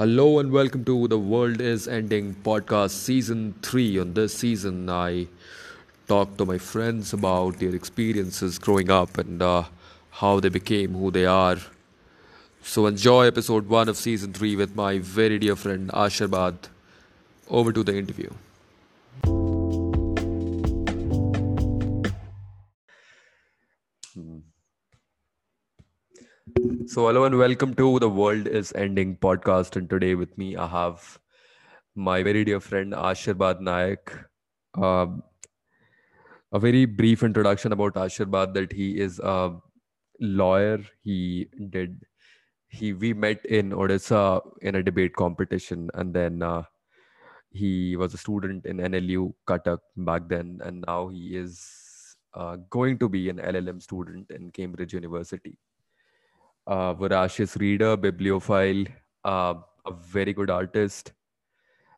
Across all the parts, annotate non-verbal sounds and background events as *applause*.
Hello and welcome to the World is Ending podcast season 3. On this season, I talk to my friends about their experiences growing up and uh, how they became who they are. So enjoy episode 1 of season 3 with my very dear friend Ashirbad. Over to the interview. So, hello and welcome to the World is Ending podcast. And today with me, I have my very dear friend Ashirbad Nayak. Um, a very brief introduction about Ashirbad that he is a lawyer. He did, he we met in Odisha in a debate competition, and then uh, he was a student in NLU Cuttack back then, and now he is uh, going to be an LLM student in Cambridge University uh, voracious reader, bibliophile, uh, a very good artist,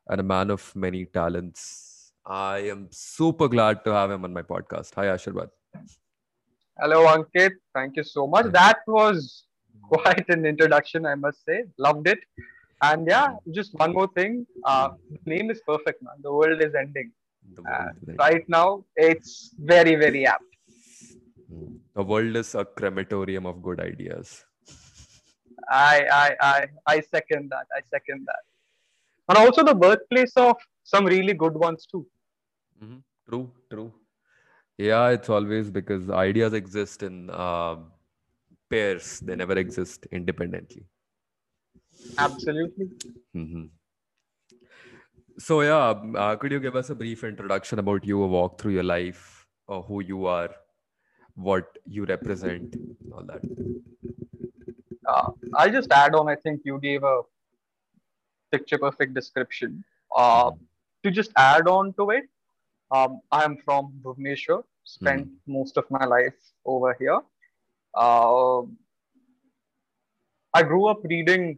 and a man of many talents. I am super glad to have him on my podcast. Hi, Ashirbad. Hello, Ankit. Thank you so much. That was quite an introduction, I must say. Loved it. And yeah, just one more thing. Uh, the name is perfect, man. The world is ending. Uh, right now, it's very, very apt. The world is a crematorium of good ideas. I, I, I, I second that. I second that. And also the birthplace of some really good ones too. Mm-hmm. True, true. Yeah, it's always because ideas exist in uh, pairs. They never exist independently. Absolutely. Mm-hmm. So yeah, uh, could you give us a brief introduction about you, a walk through your life, or who you are, what you represent, all that? Uh, I'll just add on. I think you gave a picture perfect description. Uh, to just add on to it, um, I am from Bhubaneswar. Spent mm. most of my life over here. Uh, I grew up reading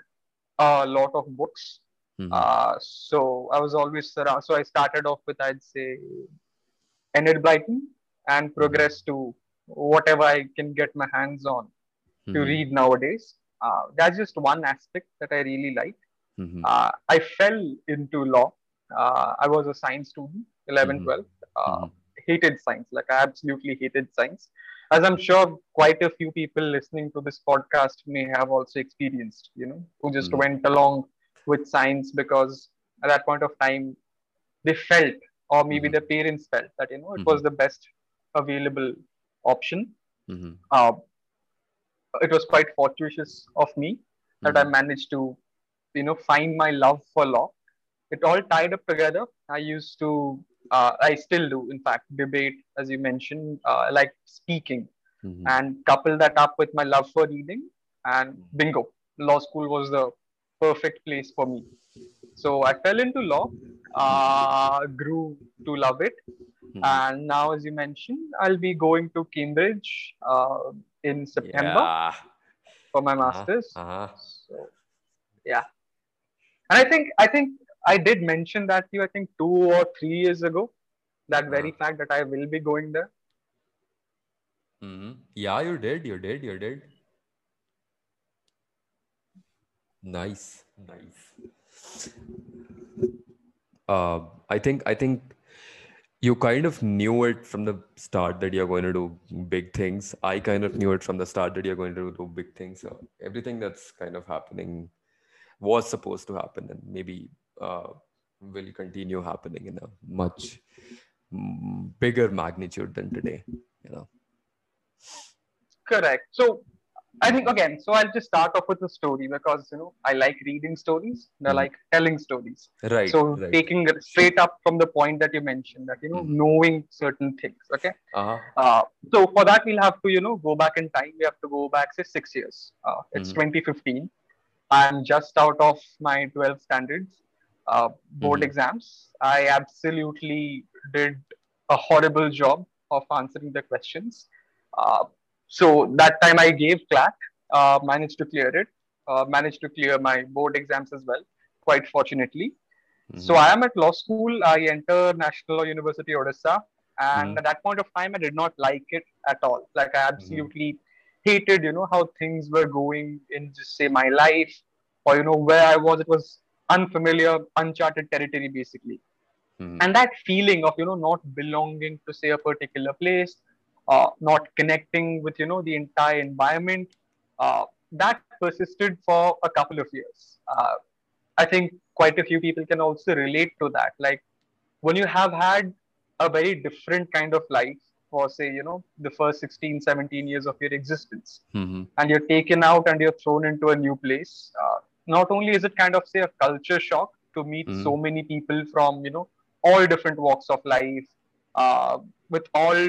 a lot of books. Uh, so I was always around. So I started off with, I'd say, Enid Blyton and mm-hmm. progressed to whatever I can get my hands on mm-hmm. to read nowadays. Uh, that's just one aspect that I really like. Mm-hmm. Uh, I fell into law. Uh, I was a science student, 11, mm-hmm. 12. Uh, mm-hmm. Hated science, like I absolutely hated science. As I'm sure quite a few people listening to this podcast may have also experienced, you know, who just mm-hmm. went along with science because at that point of time they felt, or maybe mm-hmm. their parents felt that, you know, it was the best available option. Mm-hmm. Uh, it was quite fortuitous of me that mm-hmm. I managed to, you know, find my love for law. It all tied up together. I used to, uh, I still do, in fact, debate, as you mentioned, uh, like speaking, mm-hmm. and couple that up with my love for reading, and mm-hmm. bingo, law school was the perfect place for me. So I fell into law, uh, grew to love it, mm-hmm. and now, as you mentioned, I'll be going to Cambridge uh, in September yeah. for my uh-huh. masters. Uh-huh. So yeah, and I think I think I did mention that to you. I think two or three years ago, that very uh-huh. fact that I will be going there. Mm-hmm. Yeah, you did. You did. You did. Nice, nice. Uh, I think I think you kind of knew it from the start that you're going to do big things. I kind of knew it from the start that you're going to do big things. So everything that's kind of happening was supposed to happen, and maybe uh, will continue happening in a much bigger magnitude than today. You know. Correct. So I think again, so I'll just start off with a story because you know I like reading stories and I hmm. like telling stories. Right. So right. taking it straight up from the point that you mentioned that you know mm. knowing certain things. Okay. Uh-huh. Uh, so for that we'll have to you know go back in time. We have to go back say six years. Uh, it's mm 2015. I'm just out of my 12 standards uh, board mm exams. I absolutely did a horrible job of answering the questions. Uh, so that time I gave CLAT, uh, managed to clear it, uh, managed to clear my board exams as well, quite fortunately. Mm-hmm. So I am at law school. I enter National Law University Odisha, and mm-hmm. at that point of time, I did not like it at all. Like I absolutely mm-hmm. hated, you know, how things were going in just say my life. or you know where I was, it was unfamiliar, uncharted territory basically. Mm-hmm. And that feeling of you know not belonging to say a particular place, uh, not connecting with you know the entire environment, uh, that persisted for a couple of years. Uh, I think quite a few people can also relate to that. Like when you have had a very different kind of life for say you know the first 16 17 years of your existence mm-hmm. and you're taken out and you're thrown into a new place uh, not only is it kind of say a culture shock to meet mm-hmm. so many people from you know all different walks of life uh, with all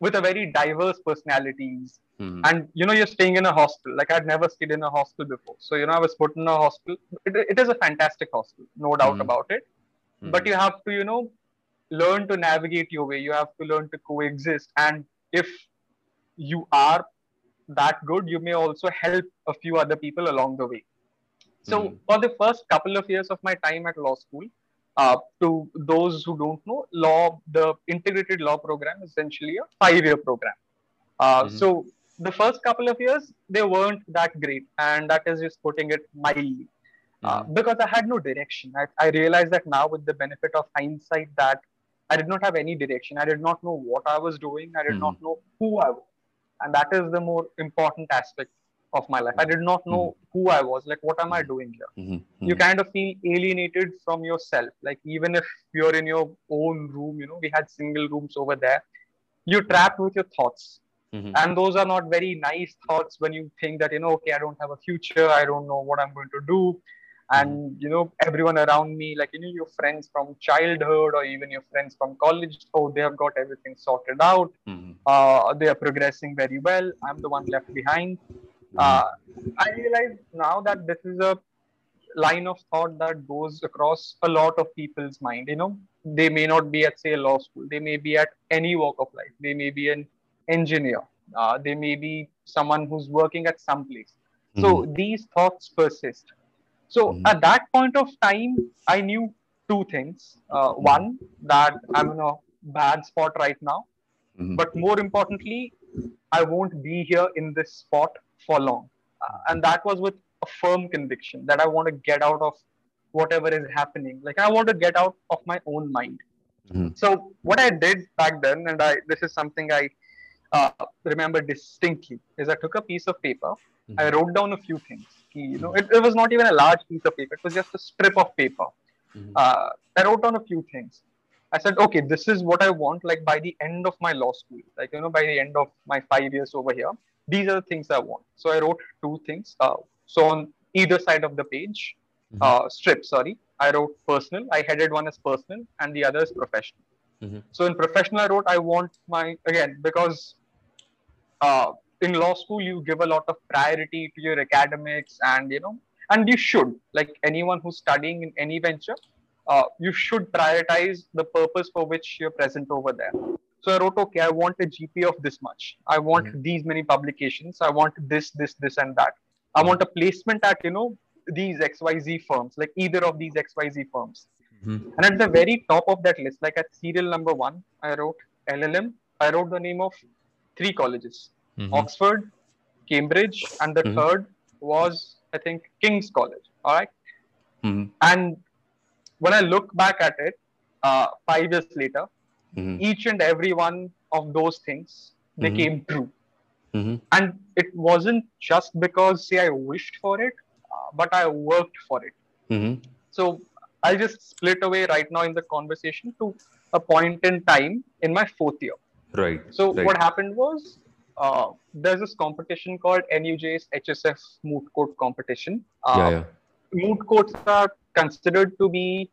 with a very diverse personalities mm-hmm. and you know you're staying in a hostel like i'd never stayed in a hostel before so you know i was put in a hostel it, it is a fantastic hostel no doubt mm-hmm. about it but mm-hmm. you have to you know learn to navigate your way you have to learn to coexist and if you are that good you may also help a few other people along the way so mm-hmm. for the first couple of years of my time at law school uh, to those who don't know law the integrated law program is essentially a five year program uh, mm-hmm. so the first couple of years they weren't that great and that is just putting it mildly uh, mm-hmm. because i had no direction I, I realized that now with the benefit of hindsight that I did not have any direction. I did not know what I was doing. I did mm-hmm. not know who I was. And that is the more important aspect of my life. I did not know mm-hmm. who I was. Like, what am I doing here? Mm-hmm. You kind of feel alienated from yourself. Like, even if you're in your own room, you know, we had single rooms over there, you're trapped with your thoughts. Mm-hmm. And those are not very nice thoughts when you think that, you know, okay, I don't have a future. I don't know what I'm going to do and mm-hmm. you know everyone around me like you know your friends from childhood or even your friends from college oh they have got everything sorted out mm-hmm. uh, they are progressing very well i'm the one left behind mm-hmm. Uh, i realize now that this is a line of thought that goes across a lot of people's mind you know they may not be at say a law school they may be at any walk of life they may be an engineer uh, they may be someone who's working at some place so mm-hmm. these thoughts persist so mm-hmm. at that point of time, I knew two things. Uh, one, that I'm in a bad spot right now. Mm-hmm. But more importantly, I won't be here in this spot for long. Uh, and that was with a firm conviction that I want to get out of whatever is happening. Like I want to get out of my own mind. Mm-hmm. So what I did back then, and I this is something I uh, remember distinctly, is I took a piece of paper, mm-hmm. I wrote down a few things you know it, it, was not even a large piece of paper it was just a strip of paper mm-hmm. uh, i wrote down a few things i said okay this is what i want like by the end of my law school like you know by the end of my five years over here these are the things i want so i wrote two things uh, so on either side of the page mm-hmm. uh, strip sorry i wrote personal i headed one as personal and the other is professional mm-hmm. so in professional i wrote i want my again because uh, in law school you give a lot of priority to your academics and you know and you should like anyone who's studying in any venture uh, you should prioritize the purpose for which you're present over there so i wrote okay i want a gp of this much i want mm-hmm. these many publications i want this this this and that i want a placement at you know these xyz firms like either of these xyz firms mm-hmm. and at the very top of that list like at serial number one i wrote llm i wrote the name of three colleges mm-hmm. Oxford, Cambridge, and the mm-hmm. third was, I think, King's College. All right? mm-hmm. And when I look back at it, uh, five years later, mm-hmm. each and every one of those things they mm-hmm. came true. Mm-hmm. And it wasn't just because, say, I wished for it, uh, but I worked for it. So I'll just split away right now in the conversation to a point in time in my fourth year. Right. So right. what happened was uh, there's this competition called NUJ's HSF moot court competition. Uh, yeah, yeah. Moot courts are considered to be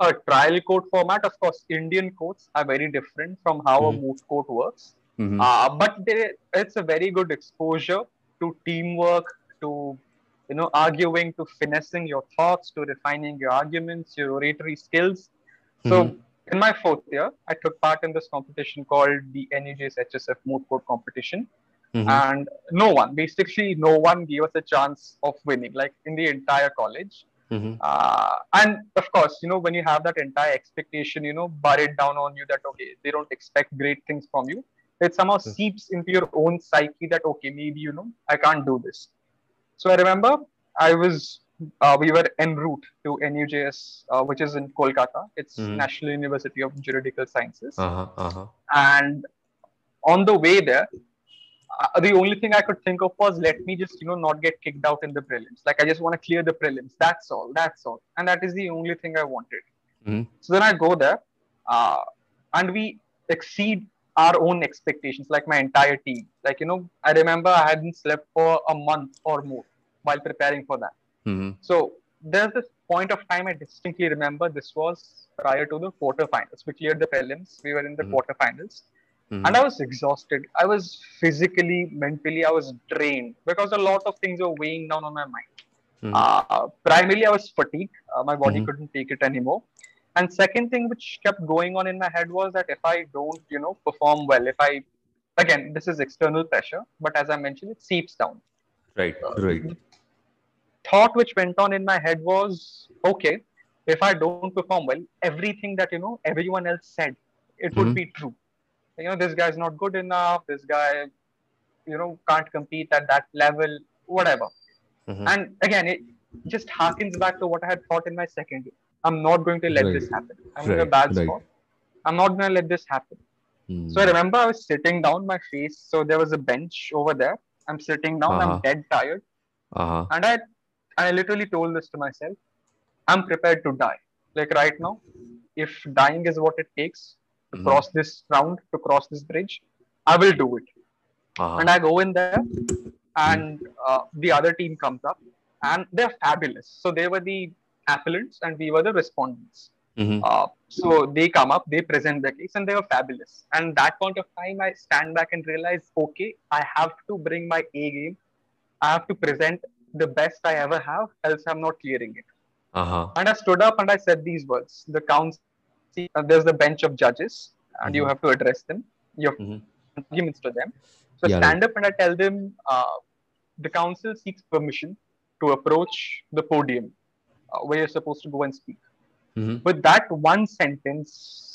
a trial court format. Of course, Indian courts are very different from how mm-hmm. a moot court works. Mm-hmm. Uh, but they, it's a very good exposure to teamwork, to you know, arguing, to finessing your thoughts, to refining your arguments, your oratory skills. So mm-hmm in my fourth year, I took part in this competition called the NUJ's HSF Moot Court Competition. Mm-hmm. And no one, basically, no one gave us a chance of winning, like in the entire college. Mm-hmm. Uh, and of course, you know, when you have that entire expectation, you know, buried down on you that, okay, they don't expect great things from you, it somehow seeps into your own psyche that, okay, maybe, you know, I can't do this. So I remember I was uh, we were en route to NUJS, uh, which is in Kolkata. It's mm-hmm. National University of Juridical Sciences. Uh-huh, uh-huh. And on the way there, uh, the only thing I could think of was let me just you know not get kicked out in the prelims. Like I just want to clear the prelims. That's all. That's all. And that is the only thing I wanted. Mm-hmm. So then I go there, uh, and we exceed our own expectations. Like my entire team. Like you know, I remember I hadn't slept for a month or more while preparing for that. Mm-hmm. So there's this point of time I distinctly remember. This was prior to the quarterfinals. We cleared the prelims. We were in the mm-hmm. quarterfinals. Mm-hmm. And I was exhausted. I was physically, mentally, I was drained because a lot of things were weighing down on my mind. Mm-hmm. Uh, primarily, I was fatigued. Uh, my body mm-hmm. couldn't take it anymore. And second thing which kept going on in my head was that if I don't, you know, perform well, if I, again, this is external pressure, but as I mentioned, it seeps down. Right, right thought which went on in my head was okay if i don't perform well everything that you know everyone else said it mm-hmm. would be true you know this guy's not good enough this guy you know can't compete at that level whatever mm-hmm. and again it just harkens back to what i had thought in my second year i'm not going to let right. this happen i'm right. in a bad right. spot i'm not going to let this happen mm. so i remember i was sitting down my face so there was a bench over there i'm sitting down uh-huh. i'm dead tired uh-huh. and i I literally told this to myself I'm prepared to die. Like right now, if dying is what it takes to Mhm. cross this round, to cross this bridge, I will do it. Uh-huh. And I go in there, and uh, the other team comes up, and they're fabulous. So they were the appellants, and we were the respondents. Mhm. Uh, so they come up, they present their case, and they were fabulous. And that point of time, I stand back and realize, okay, I have to bring my A game. I have to present the best I ever have, else I'm not clearing it. Uh-huh. And I stood up and I said these words. The council, uh, there's the bench of judges, and you Mhm. have to address them. You have Mhm. arguments to them. So Yeah, stand up and I tell them uh, the council seeks permission to approach the podium uh, where you're supposed to go and speak. Mhm. With that one sentence,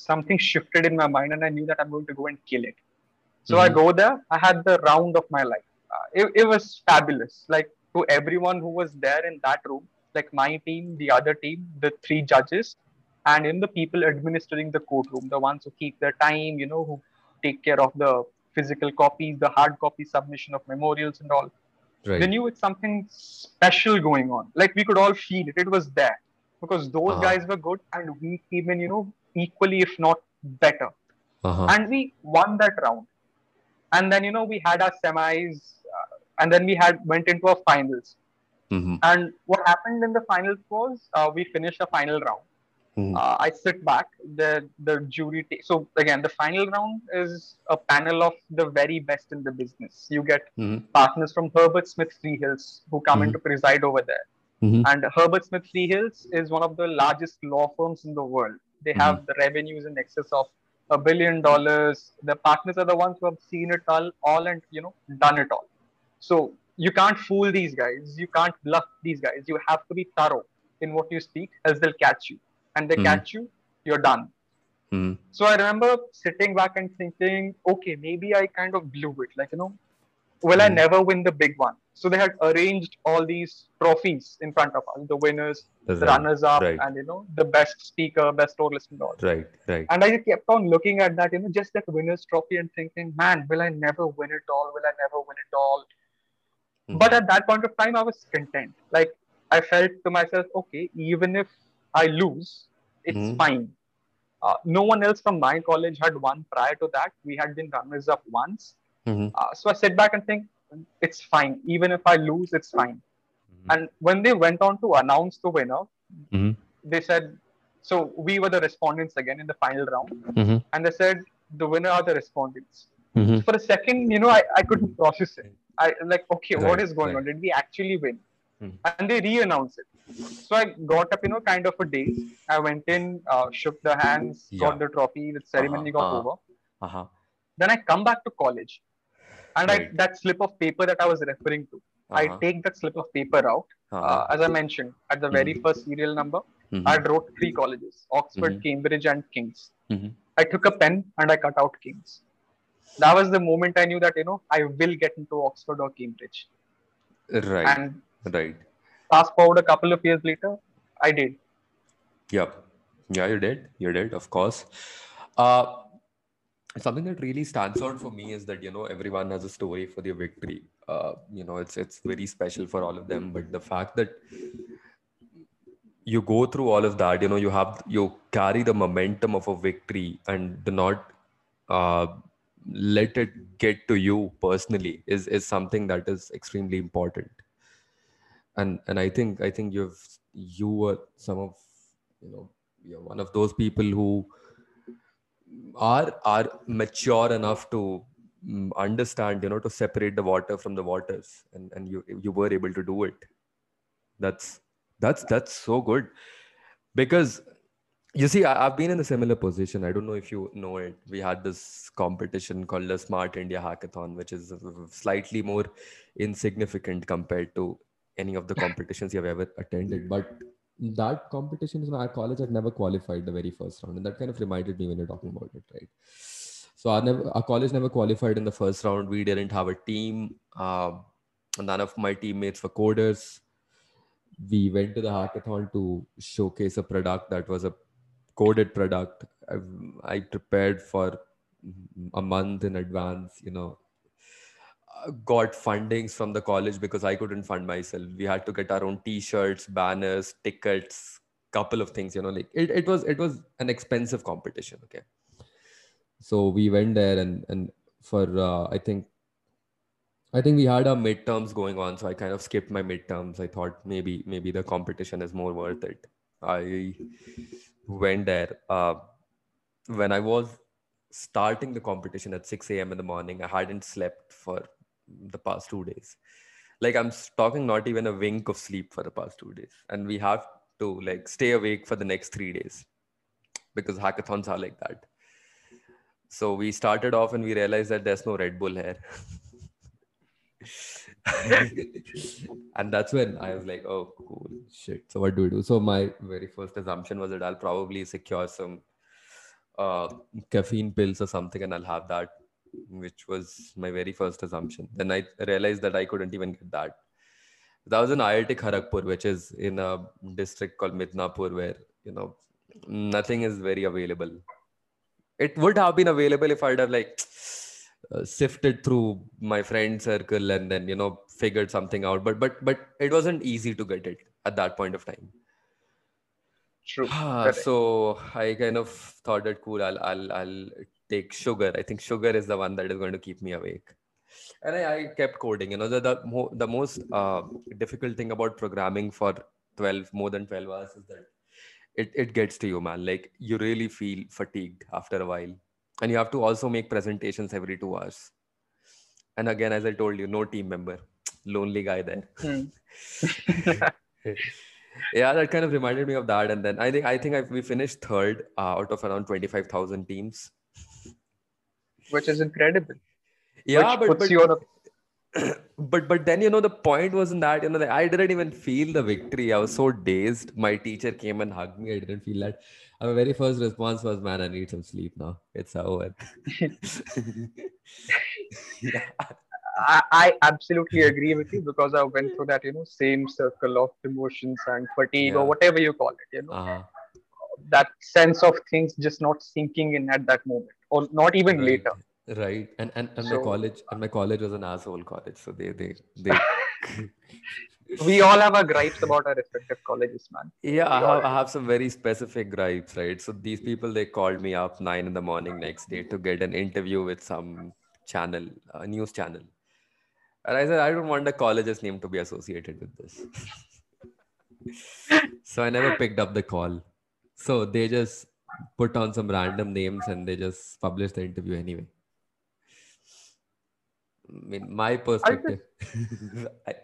something shifted in my mind, and I knew that I'm going to go and kill it. So I Mhm. go there. I had the round of my life. Uh, it, it was fabulous. Like to everyone who was there in that room, like my team, the other team, the three judges, and in the people administering the courtroom, the ones who keep their time, you know, who take care of the physical copies, the hard copy submission of memorials and all. Right. They knew it's something special going on. Like we could all feel it. It was there because those Uh-huh. guys were good and we came in, you know, equally, if not better. Uh-huh. And we won that round. And then, you know, we had our semis uh, and then we had went into our finals. Mhm. And what happened in the finals was uh, we finished the final round. Mhm. Uh, I sit back. The the jury. Ta- so again, the final round is a panel of the very best in the business. You get Mhm. partners from Herbert Smith Freehills who come in Mhm. to preside over there. Mhm. And Herbert Smith Freehills is one of the largest law firms in the world. They have the revenues in excess of a billion dollars. The partners are the ones who have seen it all, all and you know done it all. So you can't fool these guys. You can't bluff these guys. You have to be thorough in what you speak, else they'll catch you. And they Mhm. catch you, you're done. Mhm. So I remember sitting back and thinking, okay, maybe I kind of blew it. Like, you know, will I Mhm. never win the big one? So they had arranged all these trophies in front of us, the winners, the Right. runners up, Right. and you know, the best speaker, best oralist and all. Right. Right. And I kept on looking at that, you know, just that winner's trophy and thinking, man, will I never win it all? Will I never win it all? Mhm. But at that point of time, I was content. Like I felt to myself, okay, even if I lose, it's Mhm. fine. Uh, no one else from my college had won prior to that. We had been runners up once. Mhm. Uh, so I sit back and think, it's fine. Even if I lose, it's fine. Mhm. And when they went on to announce the winner, Mhm. they said, so we were the respondents again in the final round. Mhm. And they said, the winner are the respondents. Mhm. For a second, you know, I, I couldn't process it. I like, okay, what Right, is going right. on? Did we actually win? And they re-announced it. So I got up, you know, kind of a daze. I went in, uh, shook the hands, Yeah. got the trophy, the ceremony Uh-huh, got uh-huh. over. Uh-huh. Then I come back to college, and I, that slip of paper that I was referring to, I Uh-huh. take that slip of paper out. Uh, Uh-huh. as I mentioned, at the very Mhm. first serial number, Mhm. I wrote three colleges: Oxford, Mhm. Cambridge, and King's. Mhm. I took a pen and I cut out King's. That was the moment I knew that you know I will get into Oxford or Cambridge. Right. And Right. Fast forward a couple of years later, I did. Yeah, yeah, you did. You did, of course. Uh, something that really stands out for me is that you know everyone has a story for their victory. Uh, you know, it's it's very special for all of them. But the fact that you go through all of that, you know, you have you carry the momentum of a victory and do not uh, let it get to you personally is is something that is extremely important and and i think i think you've you were some of you know you're one of those people who are are mature enough to mm, understand you know to separate the water from the waters. And and you you were able to do it. That's that's that's so good. Because you see I, have been in a similar position. I don't know if you know it. We had this competition called the smart india hackathon which is slightly more insignificant compared to any of the competitions you've ever attended. But that competition in our college had never qualified the very first round and that kind of reminded me when you're talking about it right? So our, never, our college never qualified in the first round. We didn't have a team. Uh, none of my teammates were coders. We went to the hackathon to showcase a product that was a coded product. I've, i prepared for a month in advance you know got fundings from the college because i couldn't fund myself. We had to get our own t-shirts banners tickets couple of things you know like it, it was it was an expensive competition okay? So we went there and and for uh, i think i think we had our midterms going on so i kind of skipped my midterms. I thought maybe maybe the competition is more worth it. I went there uh, when i was starting the competition at 6 a.m in the morning i hadn't slept for the past two days. Like i'm talking not even a wink of sleep for the past two days. And we have to like stay awake for the next three days because hackathons are like that. So we started off and we realized that there's no red bull here. *laughs* And that's when I was like, oh, cool, shit. So what do we do? So my very first assumption was that I'll probably secure some uh, caffeine pills or something, and I'll have that, which was my very first assumption. Then I realized that I couldn't even get that. That was in IIT Kharagpur, which is in a district called Midnapur, where you know nothing is very available. It would have been available if I'd have like uh, sifted through my friend circle and then you know figured something out but but but it wasn't easy to get it at that point of time true so i kind of thought that cool i'll i'll i'll take sugar. I think sugar is the one that is going to keep me awake. And i, I kept coding you know the the, mo- the most uh, difficult thing about programming for 12 more than 12 hours is that it, it gets to you man. Like you really feel fatigued after a while. And you have to also make presentations every two hours. And again as i told you no team member. Lonely guy there. Hmm. *laughs* yeah that kind of reminded me of that. And then i think i think I, we finished third uh, out of around 25000 teams which is incredible yeah but, but *clears throat* but but then you know the point wasn't that you know I didn't even feel the victory. I was so dazed. My teacher came and hugged me. I didn't feel that. My very first response was, "Man, I need some sleep now. It's over." *laughs* yeah. I, I, absolutely agree with you because I went through that you know same circle of emotions and fatigue yeah. or whatever you call it. You know. Uh-huh. That sense of things just not sinking in at that moment, or not even right. later. Right. And and, and so, my college and my college was an asshole college. So they they they *laughs* we all have our gripes about our respective colleges man. Yeah I have, I have some very specific gripes right? So these people they called me up nine in the morning next day to get an interview with some channel a news channel. And i said i don't want the college's name to be associated with this. *laughs* So i never picked up the call. So they just put on some random names and they just publish the interview anyway I mean, my perspective. *laughs* I,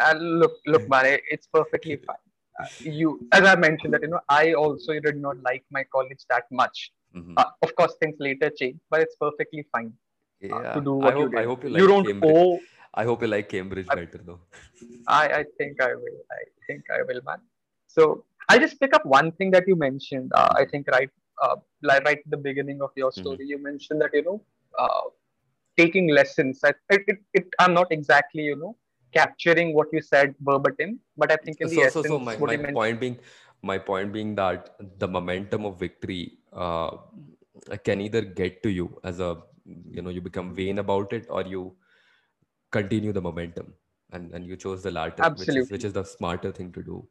uh, look, look, Mare, it's perfectly fine. Uh, you, as I mentioned, that you know, I also did not like my college that much. Mm-hmm. Uh, of course, things later change, but it's perfectly fine uh, yeah. to do what I hope, you did. I hope you, like you don't Cambridge. owe. I hope you like Cambridge I, better, though. I, I think I will. I think I will, man. So I just pick up one thing that you mentioned. Uh, I think right, uh, right at the beginning of your story, mm-hmm. you mentioned that you know taking lessons. I, it, it, it, I'm not exactly, you know, capturing what you said verbatim, but I think in the so, essence, so, so my, my point being, my point being that the momentum of victory uh, can either get to you as a you know you become vain about it or you continue the momentum and and you chose the latter Absolutely. which is, which is the smarter thing to do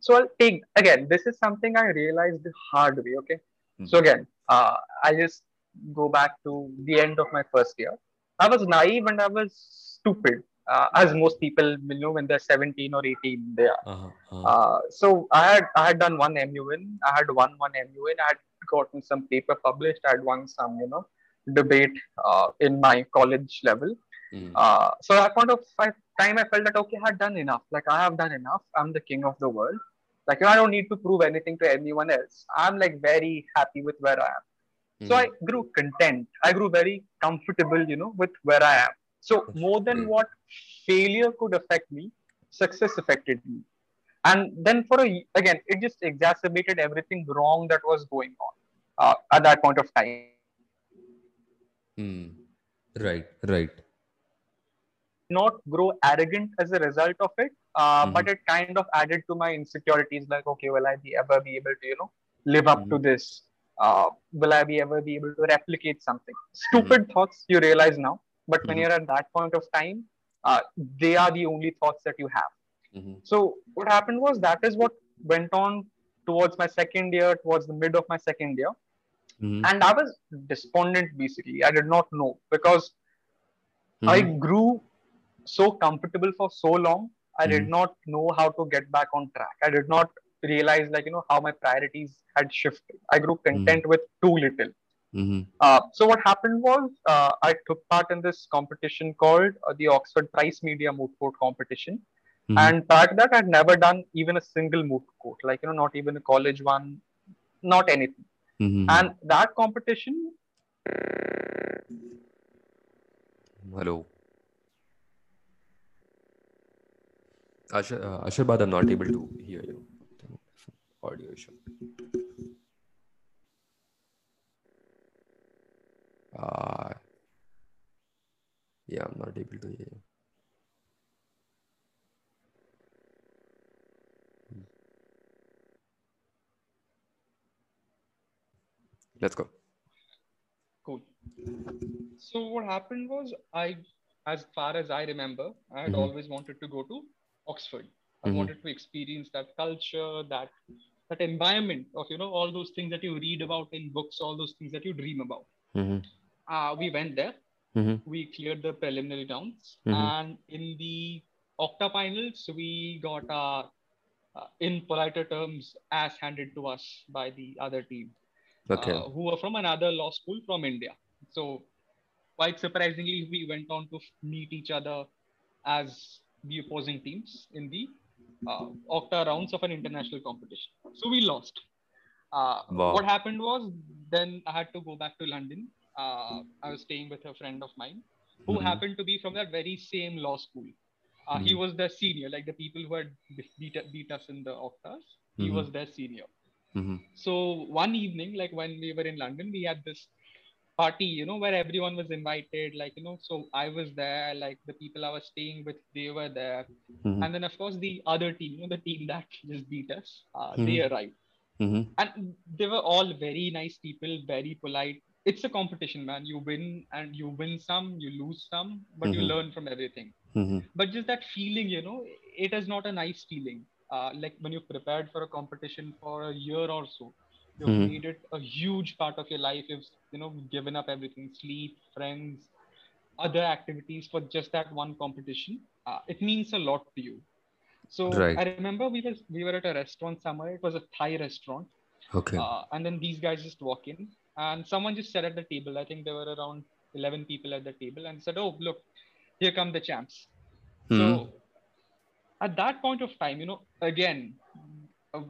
so i'll take again this is something i realized the hard way okay mm-hmm. so again uh, i just go back to the end of my first year i was naive and i was stupid uh, as most people will know when they're 17 or 18 they are uh-huh, uh-huh. Uh, so i had i had done one mun i had won one mun i had gotten some paper published i had won some you know debate uh, in my college level mm. uh, so at point of time i felt that okay i had done enough like i have done enough i'm the king of the world like i don't need to prove anything to anyone else i'm like very happy with where i am mm. so i grew content i grew very comfortable you know with where i am so more than what failure could affect me, success affected me. And then for a again, it just exacerbated everything wrong that was going on uh, at that point of time. Hmm. Right, right. Not grow arrogant as a result of it, uh, mm-hmm. but it kind of added to my insecurities. Like, okay, will I be ever be able to, you know, live up mm-hmm. to this? Uh, will I be ever be able to replicate something? Stupid mm-hmm. thoughts you realize now but when mm-hmm. you're at that point of time uh, they are the only thoughts that you have mm-hmm. so what happened was that is what went on towards my second year towards the mid of my second year mm-hmm. and i was despondent basically i did not know because i mm-hmm. grew so comfortable for so long i did mm-hmm. not know how to get back on track i did not realize like you know how my priorities had shifted i grew content with too little Mm-hmm. Uh, so what happened was uh, I took part in this competition called uh, the Oxford Price Media Moot Court Competition. Mm-hmm. And prior to that, I'd never done even a single moot court, like, you know, not even a college one, not anything. Mm-hmm. And that competition. Hello. Ashar, uh, Ashirbad, I'm not able to hear you. Audio issue. Uh, yeah, I'm not able to hear. You. Let's go. Cool. So what happened was I, as far as I remember, I had mm-hmm. always wanted to go to Oxford. I mm-hmm. wanted to experience that culture, that that environment of you know all those things that you read about in books, all those things that you dream about. Mm-hmm uh, we went there. Mm-hmm. We cleared the preliminary rounds, mm-hmm. and in the octa finals, we got our, uh, in politer terms, ass handed to us by the other team, okay. uh, who were from another law school from India. So, quite surprisingly, we went on to meet each other as the opposing teams in the uh, octa rounds of an international competition. So we lost. Uh, wow. What happened was then I had to go back to London uh, I was staying with a friend of mine who mm-hmm. happened to be from that very same law school. Uh, mm-hmm. He was the senior, like the people who had beat, beat us in the octas. He mm-hmm. was their senior. Mm-hmm. So one evening, like when we were in London, we had this party, you know, where everyone was invited. Like, you know, so I was there, like the people I was staying with, they were there. Mm-hmm. And then, of course, the other team, you know, the team that *laughs* just beat us, uh, they mm-hmm. arrived. Mm-hmm. And they were all very nice people, very polite it's a competition, man. You win and you win some, you lose some, but mm-hmm. you learn from everything. Mm-hmm. But just that feeling, you know, it is not a nice feeling. Uh, like when you've prepared for a competition for a year or so, you've mm-hmm. made it a huge part of your life. You've, you know, given up everything, sleep, friends, other activities for just that one competition. Uh, it means a lot to you. So right. I remember we were we were at a restaurant somewhere. It was a Thai restaurant. Okay. Uh, and then these guys just walk in and someone just said at the table i think there were around 11 people at the table and said oh look here come the champs mm-hmm. so hmm. at that point of time you know again a,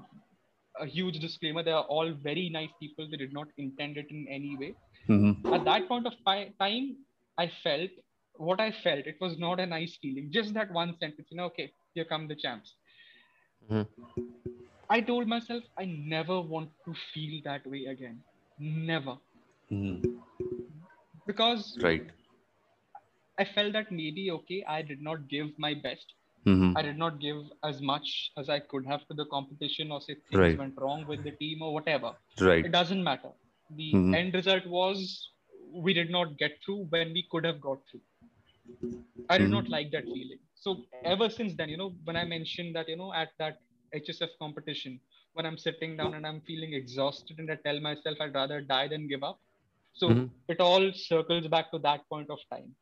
a, huge disclaimer they are all very nice people they did not intend it in any way mm-hmm. at that point of time i felt what i felt it was not a nice feeling just that one sentence you know okay here come the champs mm-hmm. i told myself i never want to feel that way again Never. Mm. Because right. I felt that maybe okay, I did not give my best. Mm-hmm. I did not give as much as I could have to the competition, or say things Right. went wrong with the team or whatever. Right. It doesn't matter. The Mhm. end result was we did not get through when we could have got through. I did not Mhm. like that feeling. So ever since then, you know, when I mentioned that, you know, at that HSF competition, when I'm sitting down and I'm feeling exhausted and I tell myself I'd rather die than give up. So Mhm. it all circles back to that point of time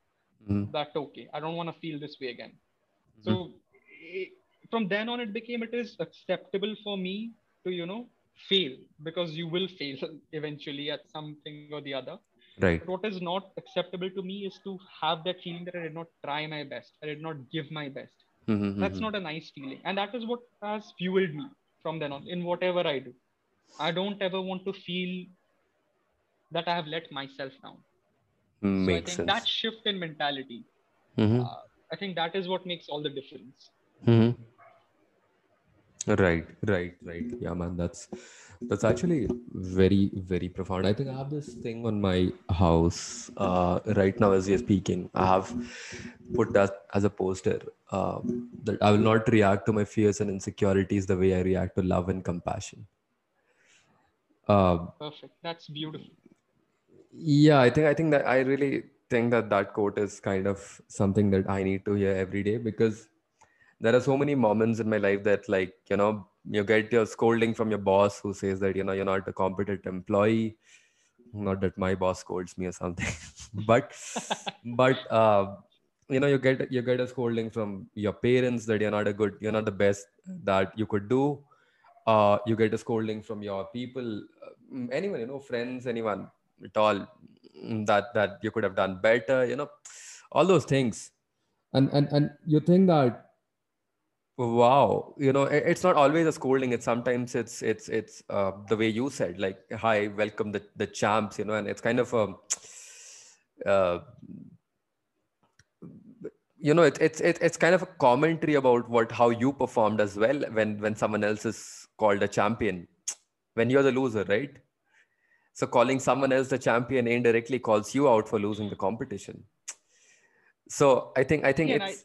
Mhm. that okay, I don't want to feel this way again. So eh, from then on, it became it is acceptable for me to you know fail because you will fail *laughs* eventually at something or the other. Right. But what is not acceptable to me is to have that feeling that I did not try my best, I did not give my best. Mhm, That's mhm. not a nice feeling, and that is what has fueled me from then on in whatever I do. I don't ever want to feel that I have let myself down. So I Makes think sense. that shift in mentality Mhm. uh, I think that is what makes all the difference. Mhm. Right, right, right. Yeah, man, that's that's actually very, very profound. I think I have this thing on my house uh, right now as are speaking. I have put that as a poster um, that I will not react to my fears and insecurities the way I react to love and compassion. Um, Perfect. That's beautiful. yeah, I think I think that I really think that that quote is kind of something that I need to hear every day because there are so many moments in my life that like you know you get your scolding from your boss who says that you know you're not a competent employee. Not that my boss scolds me or something *laughs* but but uh, you know you get you get a scolding from your parents that you're not a good you're not the best that you could do. Uh, you get a scolding from your people uh, anyone you know friends anyone at all that that you could have done better you know all those things and and and you think that Wow, you know, i- it's not always a scolding. It's sometimes it's it's it's uh, the way you said, like, "Hi, welcome the the champs," you know, and it's kind of a, uh, you know, it's it's it's it's kind of a commentary about what how you performed as well when when someone else is called a champion, when you're the loser, right? So calling someone else the champion indirectly calls you out for losing the competition. So I think I think I- it's,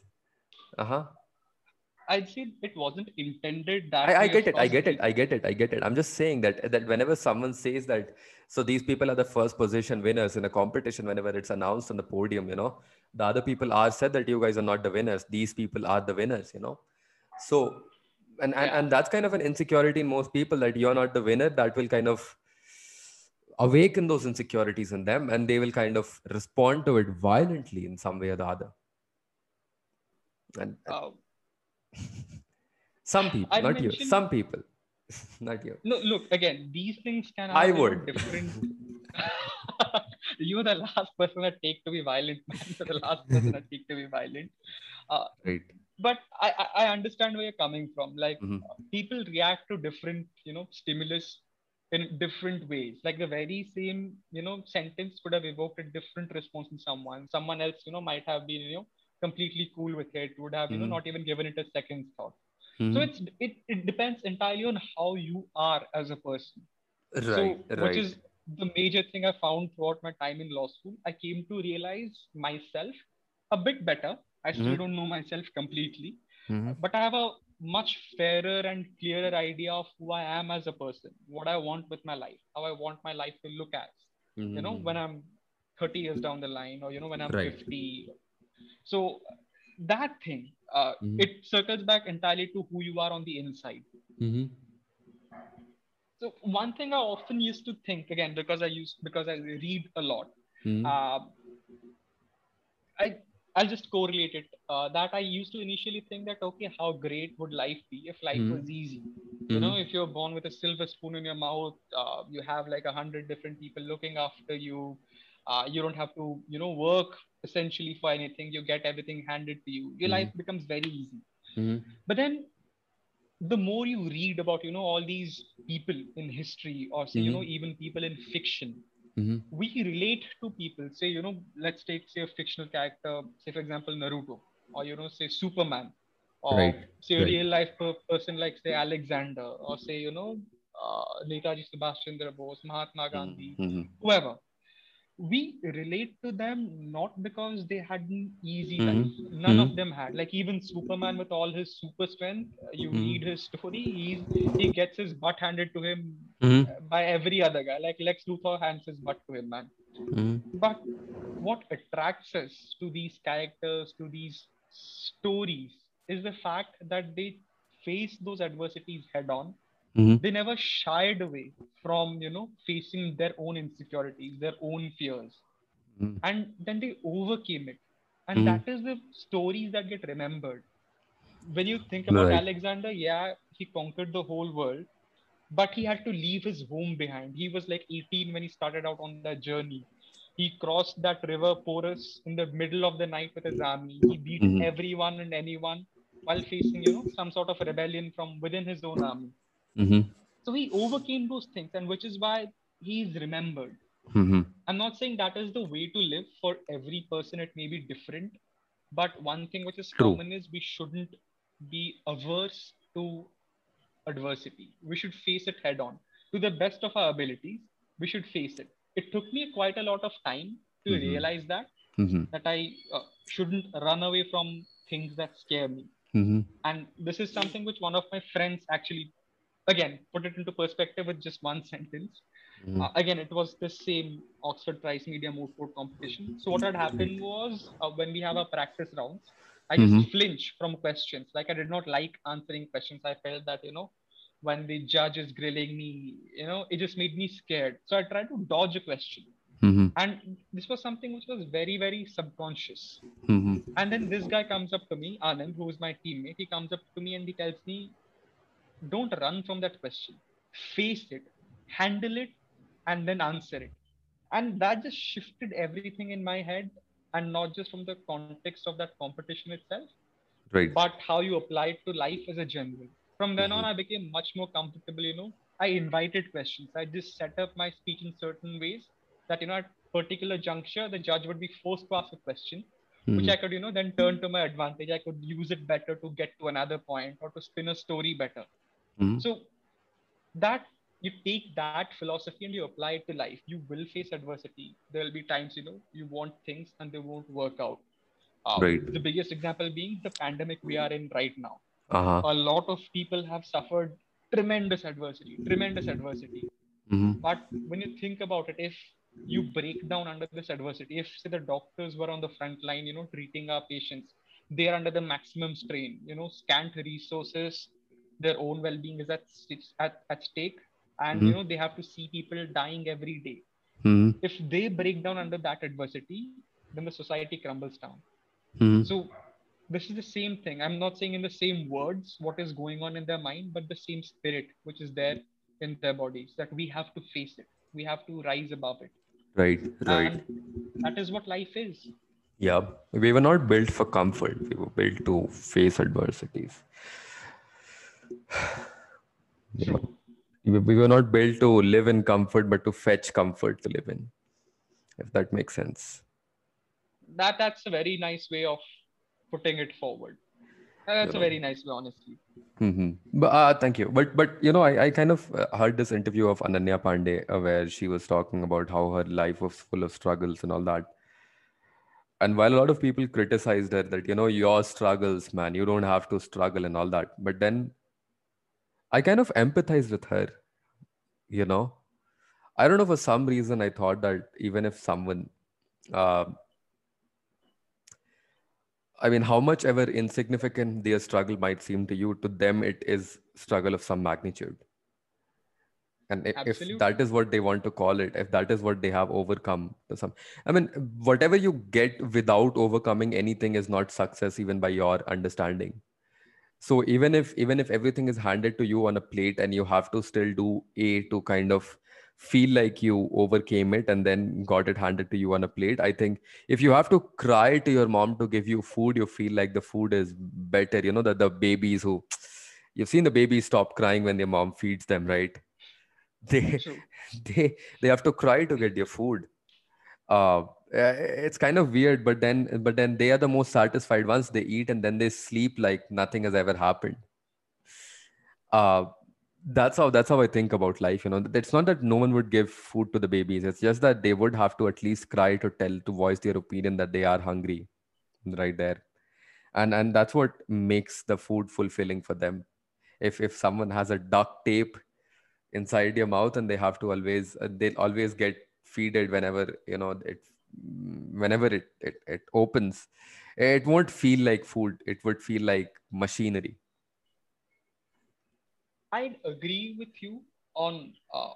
uh huh. I feel it wasn't intended that I, I get it. I get it. I get it. I get it. I'm just saying that that whenever someone says that, so these people are the first position winners in a competition. Whenever it's announced on the podium, you know, the other people are said that you guys are not the winners. These people are the winners. You know, so and and, Yeah. and that's kind of an insecurity in most people that you're not the winner. That will kind of awaken those insecurities in them, and they will kind of respond to it violently in some way or the other. And uh, *laughs* some people, I'd not you, some people, *laughs* not you. no, look again. These things can. I have, you know, would. different. *laughs* You're the last person I take to be violent, man. You're the last person I take to be violent. Right. But I, I, understand where you're coming from. Like Mhm. people react to different, you know, stimulus in different ways. Like the very same, you know, sentence could have evoked a different response in someone. Someone else, you know, might have been, you know, completely cool with it, would have, you know, Mhm. not even given it a second thought. Mhm. So it's it, it depends entirely on how you are as a person. right, so right. which is the major thing I found throughout my time in law school. I came to realize myself a bit better. I still Mhm. don't know myself completely, but I have a much fairer and clearer idea of who I am as a person, what I want with my life, how I want my life to look as. You know, Mhm. when I'm 30 years down the line, or you know, when I'm Right. 50. So that thing, uh, Mhm. it circles back entirely to who you are on the inside. Mhm. So one thing I often used to think again because I use because I read a lot. Mhm. Uh, I I'll just correlate it. Uh, that I used to initially think that okay, how great would life be if life Mhm. was easy? You know, Mhm. if you're born with a silver spoon in your mouth, uh, you have like a hundred different people looking after you. Uh, you don't have to, you know, work essentially for anything. You get everything handed to you. Your Mhm. life becomes very easy. Mhm. But then the more you read about, you know, all these people in history or say, you Mhm. know, even people in fiction, Mhm. we relate to people. Say, you know, let's take, say, a fictional character, say, for example, Naruto, or, you know, say, Superman, or Right, say, a real life person like, say, Alexander, or say, you know, uh, Netaji Subhash Chandra Bose, Mahatma Gandhi, Mhm. whoever. We relate to them not because they had an easy mm-hmm. life. None mm-hmm. of them had. Like even Superman with all his super strength, you mm-hmm. read his story, he he gets his butt handed to him mm-hmm. by every other guy. Like Lex Luthor hands his butt to him, man. Mm-hmm. But what attracts us to these characters, to these stories, is the fact that they face those adversities head on mm-hmm. they never shied away from you know facing their own insecurities their own fears mm-hmm. and then they overcame it and mm-hmm. that is the stories that get remembered when you think about right. alexander yeah he conquered the whole world but he had to leave his home behind he was like 18 when he started out on that journey he crossed that river porus in the middle of the night with his army he beat mm-hmm. everyone and anyone while facing you know some sort of rebellion from within his own army Mm-hmm. So he overcame those things, and which is why he's remembered. Mm-hmm. I'm not saying that is the way to live for every person, it may be different. But one thing which is True. common is we shouldn't be averse to adversity. We should face it head on. To the best of our abilities, we should face it. It took me quite a lot of time to mm-hmm. realize that mm-hmm. that I uh, shouldn't run away from things that scare me. Mm-hmm. And this is something which one of my friends actually again put it into perspective with just one sentence mm. uh, again it was the same oxford Price media moot court competition so what had happened was uh, when we have our practice rounds i just mm-hmm. flinch from questions like i did not like answering questions i felt that you know when the judge is grilling me you know it just made me scared so i tried to dodge a question mm-hmm. and this was something which was very very subconscious mm-hmm. and then this guy comes up to me anand who is my teammate he comes up to me and he tells me don't run from that question. Face it handle it and then answer it. And that just shifted everything in my head and not just from the context of that competition itself right. but how you apply it to life as a general. From then mm-hmm. on i became much more comfortable you know. I invited questions. I just set up my speech in certain ways that you know at particular juncture the judge would be forced to ask a question mm-hmm. which i could you know then turn to my advantage. I could use it better to get to another point or to spin a story better Mm-hmm. So that you take that philosophy and you apply it to life. You will face adversity. There will be times you know you want things and they won't work out. Um, right. The biggest example being the pandemic we are in right now. Uh-huh. A lot of people have suffered tremendous adversity, tremendous adversity. Mm-hmm. But when you think about it, if you break down under this adversity, if say the doctors were on the front line, you know, treating our patients, they are under the maximum strain, you know, scant resources, their own well-being is at at, at stake. And mm-hmm. you know they have to see people dying every day. Mm-hmm. if they break down under that adversity then the society crumbles down. Mm-hmm. so this is the same thing. I'm not saying in the same words what is going on in their mind but the same spirit which is there in their bodies that we have to face it. We have to rise above it. Right right. And that is what life is. Yeah. We were not built for comfort. We were built to face adversities we were not built to live in comfort but to fetch comfort to live in if that makes sense. That that's a very nice way of putting it forward. That's a very nice way honestly. Mm-hmm. but uh, thank you. But but you know i, I kind of uh, heard this interview of ananya pandey uh, where she was talking about how her life was full of struggles and all that. And while a lot of people criticized her that you know your struggles man you don't have to struggle and all that but then I kind of empathize with her, you know. I don't know for some reason I thought that even if someone, uh, I mean, how much ever insignificant their struggle might seem to you, to them it is struggle of some magnitude. And if, if that is what they want to call it, if that is what they have overcome, some, I mean, whatever you get without overcoming anything is not success, even by your understanding so even if even if everything is handed to you on a plate and you have to still do a to kind of feel like you overcame it and then got it handed to you on a plate i think if you have to cry to your mom to give you food you feel like the food is better you know that the babies who *tsk* you've seen the babies stop crying when their mom feeds them right? *laughs* They they they have to cry to get their food. Uh uh, it's kind of weird but then but then they are the most satisfied once they eat and then they sleep like nothing has ever happened. Uh that's how that's how i think about life you know. It's not that no one would give food to the babies. It's just that they would have to at least cry to tell to voice their opinion that they are hungry right there. And and that's what makes the food fulfilling for them. If if someone has a duct tape inside your mouth and they have to always uh, they'll always get feeded whenever you know it whenever it, it it opens it won't feel like food. It would feel like machinery. I'd agree with you on uh,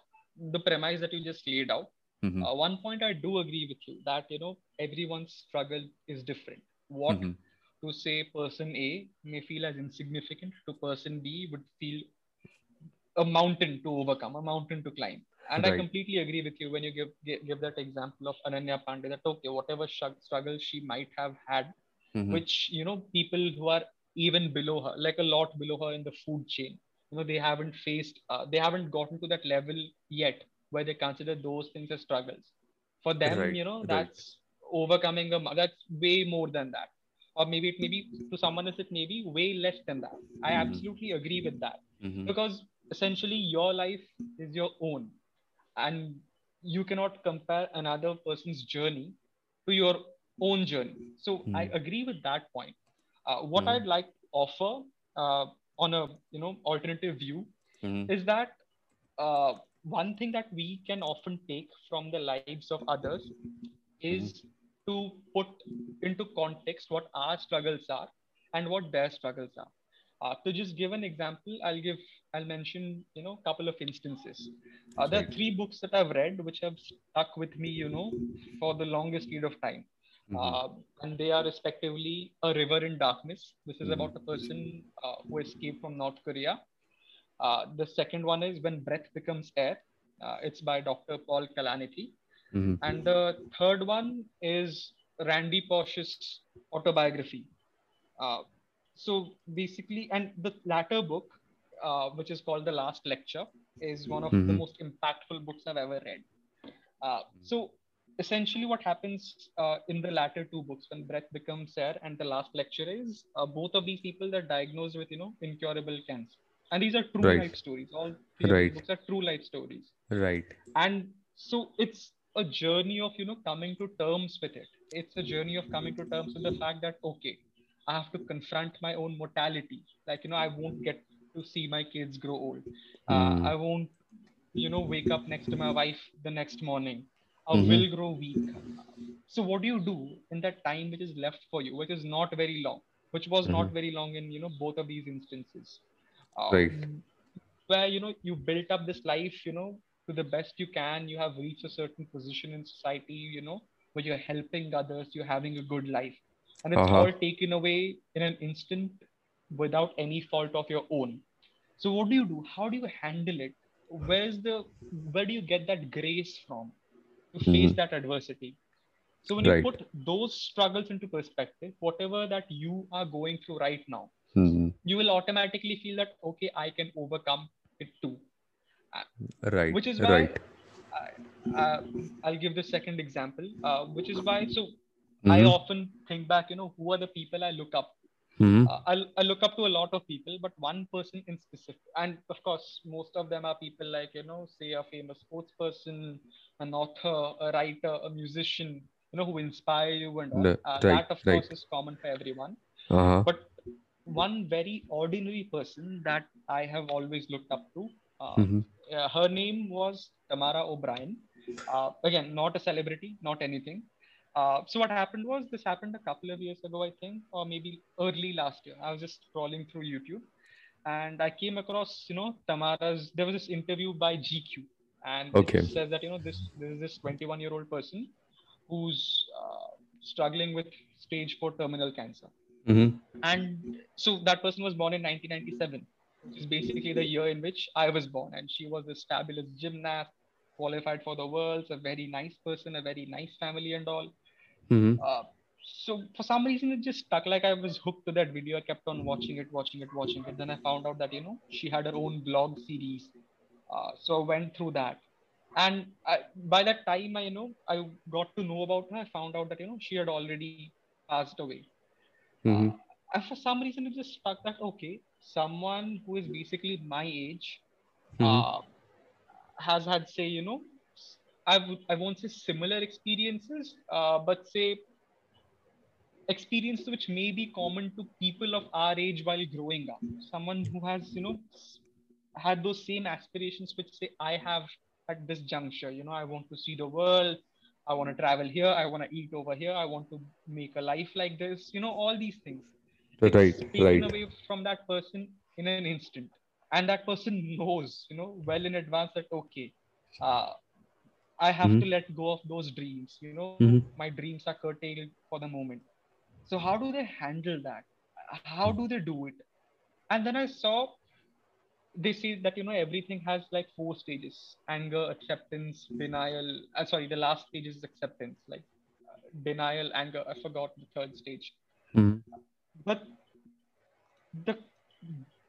the premise that you just laid out. Mm-hmm. uh, one point i do agree with you that you know everyone's struggle is different. What mm-hmm. to say person a may feel as insignificant to person b would feel a mountain to overcome a mountain to climb and right. I completely agree with you when you give, give, give that example of Ananya Pandey that okay, whatever struggle she might have had, mm-hmm. which you know people who are even below her, like a lot below her in the food chain, you know they haven't faced, uh, they haven't gotten to that level yet where they consider those things as struggles. For them, right. you know that's right. overcoming a that's way more than that, or maybe it may be to someone else it may be way less than that. I mm-hmm. absolutely agree with that mm-hmm. because essentially your life is your own and you cannot compare another person's journey to your own journey so mm. i agree with that point uh, what mm. i'd like to offer uh, on a you know alternative view mm. is that uh, one thing that we can often take from the lives of others is hmm. to put into context what our struggles are and what their struggles are uh, to just give an example, I'll give, I'll mention, you know, a couple of instances. Uh, there are three books that I've read which have stuck with me, you know, for the longest period of time. Mm-hmm. Uh, and they are respectively A River in Darkness. This is mm-hmm. about a person uh, who escaped from North Korea. Uh, the second one is When Breath Becomes Air. Uh, it's by Dr. Paul Kalanithi. Mm-hmm. And the third one is Randy Pausch's autobiography. Uh, so basically, and the latter book, uh, which is called The Last Lecture, is one of mm-hmm. the most impactful books I've ever read. Uh, so essentially, what happens uh, in the latter two books, when Breath Becomes Air and The Last Lecture, is uh, both of these people are diagnosed with, you know, incurable cancer. And these are true right. life stories. All three right. books are true life stories. Right. And so it's a journey of, you know, coming to terms with it. It's a journey of coming to terms with the fact that, okay, I have to confront my own mortality. Like, you know, I won't get to see my kids grow old. Uh, hmm. I won't, you know, wake up next to my wife the next morning. I mm-hmm. will grow weak. So, what do you do in that time which is left for you, which is not very long, which was mm-hmm. not very long in, you know, both of these instances? Um, right. Where, you know, you built up this life, you know, to the best you can. You have reached a certain position in society, you know, where you're helping others, you're having a good life and it's uh-huh. all taken away in an instant without any fault of your own so what do you do how do you handle it where's the where do you get that grace from to face mm-hmm. that adversity so when right. you put those struggles into perspective whatever that you are going through right now mm-hmm. you will automatically feel that okay i can overcome it too uh, right which is why right. I, uh, i'll give the second example uh, which is why so mm-hmm. I often think back, you know, who are the people I look up Mm-hmm. Uh, I, I look up to a lot of people, but one person in specific, and of course, most of them are people like you know, say a famous sports person, an author, a writer, a musician, you know, who inspire you and all. Uh, right, that of right. course is common for everyone. Uh-huh. But one very ordinary person that I have always looked up to. Uh, mm-hmm. her name was Tamara O'Brien. Uh, again, not a celebrity, not anything. Uh, so what happened was this happened a couple of years ago, I think, or maybe early last year. I was just scrolling through YouTube, and I came across, you know, Tamara's. There was this interview by GQ, and okay. it says that you know this this is this 21 year old person who's uh, struggling with stage four terminal cancer, mm-hmm. and so that person was born in 1997, which is basically the year in which I was born, and she was this fabulous gymnast, qualified for the worlds, a very nice person, a very nice family, and all Mm-hmm. Uh, so for some reason it just stuck like I was hooked to that video. I kept on watching it, watching it, watching it. Then I found out that you know she had her own blog series. Uh, so I went through that, and I, by that time I you know I got to know about her. I found out that you know she had already passed away. Mm-hmm. Uh, and for some reason it just stuck that okay, someone who is basically my age, mm-hmm. uh, has had say you know I won't say similar experiences, uh, but say experiences which may be common to people of our age while growing up. Someone who has you know had those same aspirations which say I have at this juncture. You know, I want to see the world. I want to travel here. I want to eat over here. I want to make a life like this. You know, all these things. Right, taken right. away from that person in an instant, and that person knows, you know, well in advance that okay, uh, I have mm-hmm. to let go of those dreams. You know, mm-hmm. my dreams are curtailed for the moment. So how do they handle that? How do they do it? And then I saw they say that you know everything has like four stages: anger, acceptance, denial. Uh, sorry, the last stage is acceptance. Like uh, denial, anger. I forgot the third stage. Mm-hmm. But the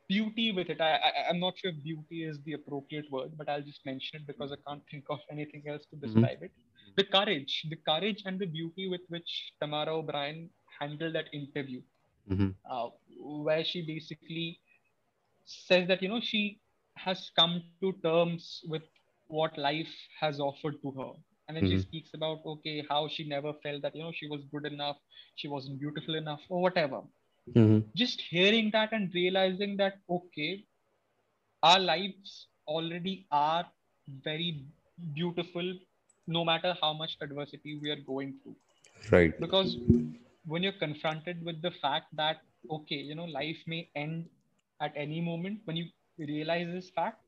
beauty with it. I, I am not sure if beauty is the appropriate word, but I'll just mention it because I can't think of anything else to mm-hmm. describe mm-hmm. it. The courage, the courage and the beauty with which Tamara O'Brien handled that interview, mm-hmm. uh, where she basically says that you know she has come to terms with what life has offered to her and then mm-hmm. she speaks about okay how she never felt that you know she was good enough she wasn't beautiful enough or whatever mm-hmm. just hearing that and realizing that okay our lives already are very beautiful no matter how much adversity we are going through right because when you're confronted with the fact that okay you know life may end at any moment when you realize this fact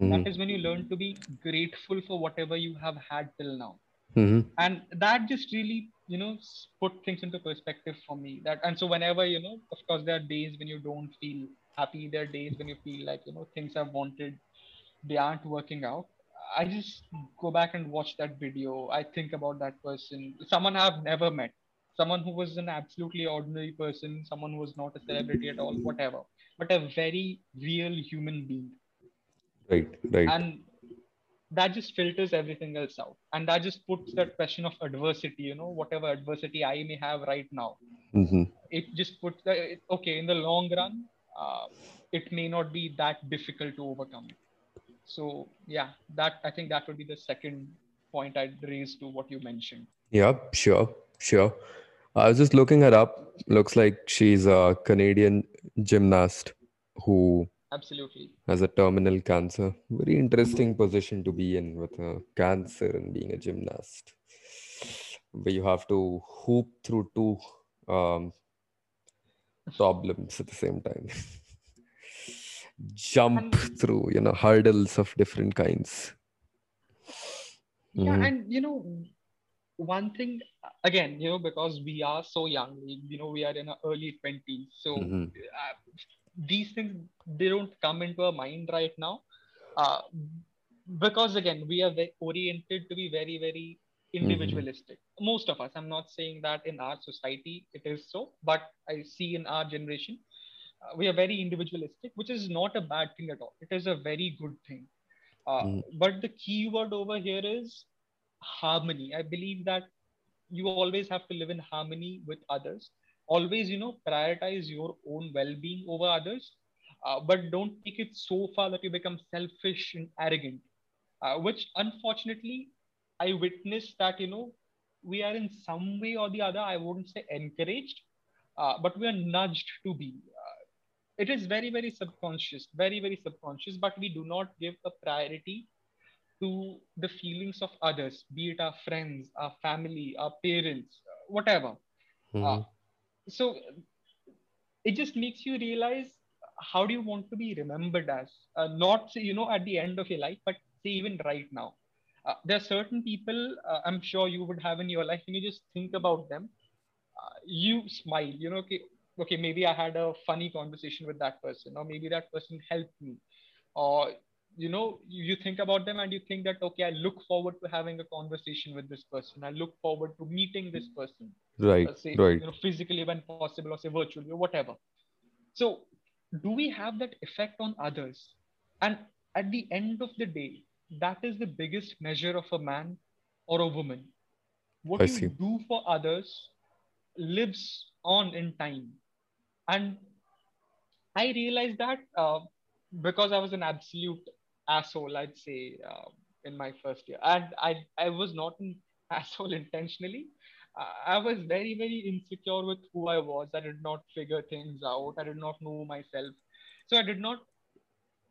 mm-hmm. that is when you learn to be grateful for whatever you have had till now mm-hmm. and that just really you know put things into perspective for me that and so whenever you know of course there are days when you don't feel happy there are days when you feel like you know things i've wanted they aren't working out. I just go back and watch that video. I think about that person. Someone i've never met. Someone who was an absolutely ordinary person someone who was not a celebrity at all whatever but a very real human being. Right right. And that just filters everything else out. And that just puts that question of adversity you know whatever adversity i may have right now. Mm-hmm. it just puts the, it, okay in the long run uh, it may not be that difficult to overcome. So yeah that i think that would be the second point i'd raise to what you mentioned. Yeah sure sure. I was just looking her up. Looks like she's a Canadian gymnast who absolutely as a terminal cancer. Very interesting position to be in with a cancer and being a gymnast. Where you have to hoop through two um, problems at the same time. Jump through, you know, hurdles of different kinds. Yeah, mm-hmm. and you know, one thing again you know because we are so young you know we are in our early 20s so mm-hmm. uh, these things they don't come into our mind right now uh, because again we are oriented to be very very individualistic mm-hmm. most of us i'm not saying that in our society it is so but i see in our generation uh, we are very individualistic which is not a bad thing at all it is a very good thing uh, mm-hmm. but the key word over here is harmony. I believe that you always have to live in harmony with others. Always, you know, prioritize your own well being over others, uh, but don't take it so far that you become selfish and arrogant, uh, which unfortunately I witnessed that, you know, we are in some way or the other, I wouldn't say encouraged, uh, but we are nudged to be. Uh, it is very, very subconscious, very, very subconscious, but we do not give a priority to the feelings of others, be it our friends, our family, our parents, whatever. Mm-hmm. So it just makes you realize how do you want to be remembered as? Uh, not you know at the end of your life, but say even right now. Uh, there are certain people uh, I'm sure you would have in your life, and you just think about them, uh, you smile. You know, okay, okay, maybe I had a funny conversation with that person, or maybe that person helped me, or you know you think about them and you think that okay i look forward to having a conversation with this person i look forward to meeting this person right uh, say, right you know physically when possible or say virtually or whatever so do we have that effect on others and at the end of the day that is the biggest measure of a man or a woman what I you see. do for others lives on in time and i realized that uh, because i was an absolute asshole, I'd say, uh, in my first year. And I, I was not an *laughs* asshole intentionally. I was very, very insecure with who I was. I did not figure things out. I did not know myself. So I did not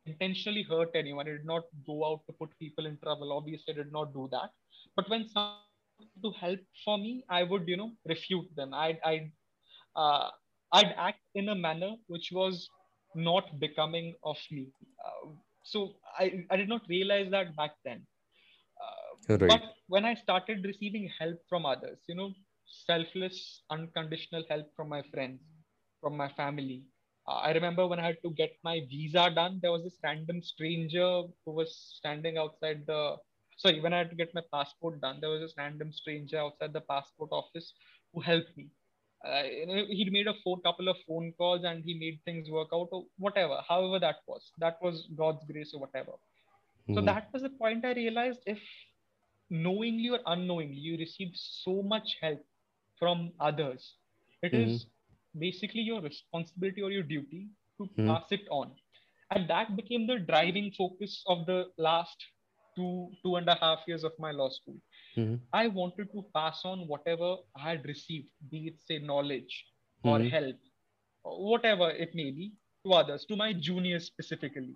intentionally hurt anyone. I did not go out to put people in trouble. Obviously, I did not do that. But when someone to help for me, I would, you know, refute them. I'd, I'd, uh, I'd act in a manner which was not becoming of me. Uh, so I, I did not realize that back then. Right. But when I started receiving help from others, you know, selfless, unconditional help from my friends, from my family, uh, I remember when I had to get my visa done, there was this random stranger who was standing outside the. Sorry, when I had to get my passport done, there was this random stranger outside the passport office who helped me. Uh, you know, he made a four couple of phone calls and he made things work out or whatever. However, that was that was God's grace or whatever. Mm-hmm. So hmm. that was the point I realized if knowingly or unknowingly you receive so much help from others, it mm-hmm. is basically your responsibility or your duty to mm-hmm. pass it on and that became the driving focus of the last two two and a half years of my law school mm-hmm. i wanted to pass on whatever i had received be it say knowledge or mm-hmm. help whatever it may be to others to my juniors specifically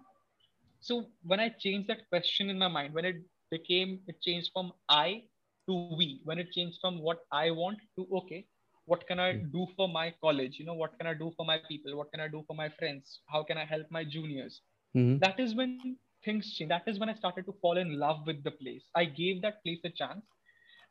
so when i changed that question in my mind when it became it changed from i to we. When it changed from what i want to okay what can i hmm. do for my college? You know what can i do for my people? What can i do for my friends? How can i help my juniors? Mm-hmm. that is when things change that is when i started to fall in love with the place. I gave that place a chance.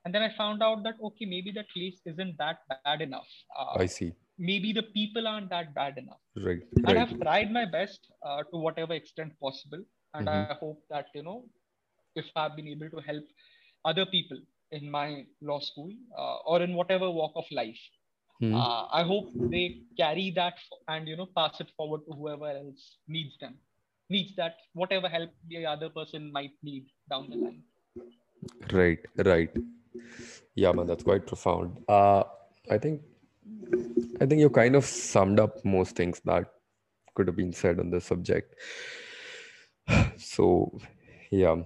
And then i found out that okay maybe that place isn't that bad enough. Uh, i see. maybe the people aren't that bad enough. Right and i've tried my best uh, to whatever extent possible. And mm-hmm. i hope that you know if i've been able to help other people in my law school uh, or in whatever walk of life. Hmm. Uh, I hope they carry that and you know pass it forward to whoever else needs them, needs that whatever help the other person might need down the line. Right, right. Yeah, man, that's quite profound. Uh, I think, I think you kind of summed up most things that could have been said on the subject. *sighs* So, yeah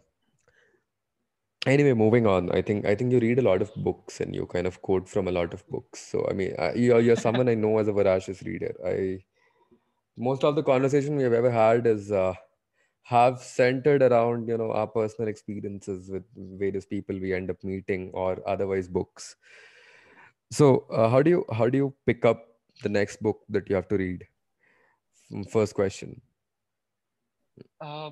anyway moving on. I think i think you read a lot of books and you kind of quote from a lot of books. So i mean you're, you're someone i know as a voracious reader. I most of the conversation we have ever had is uh, have centered around you know our personal experiences with various people we end up meeting or otherwise books. So uh, how do you how do you pick up the next book that you have to read? First question. Uh,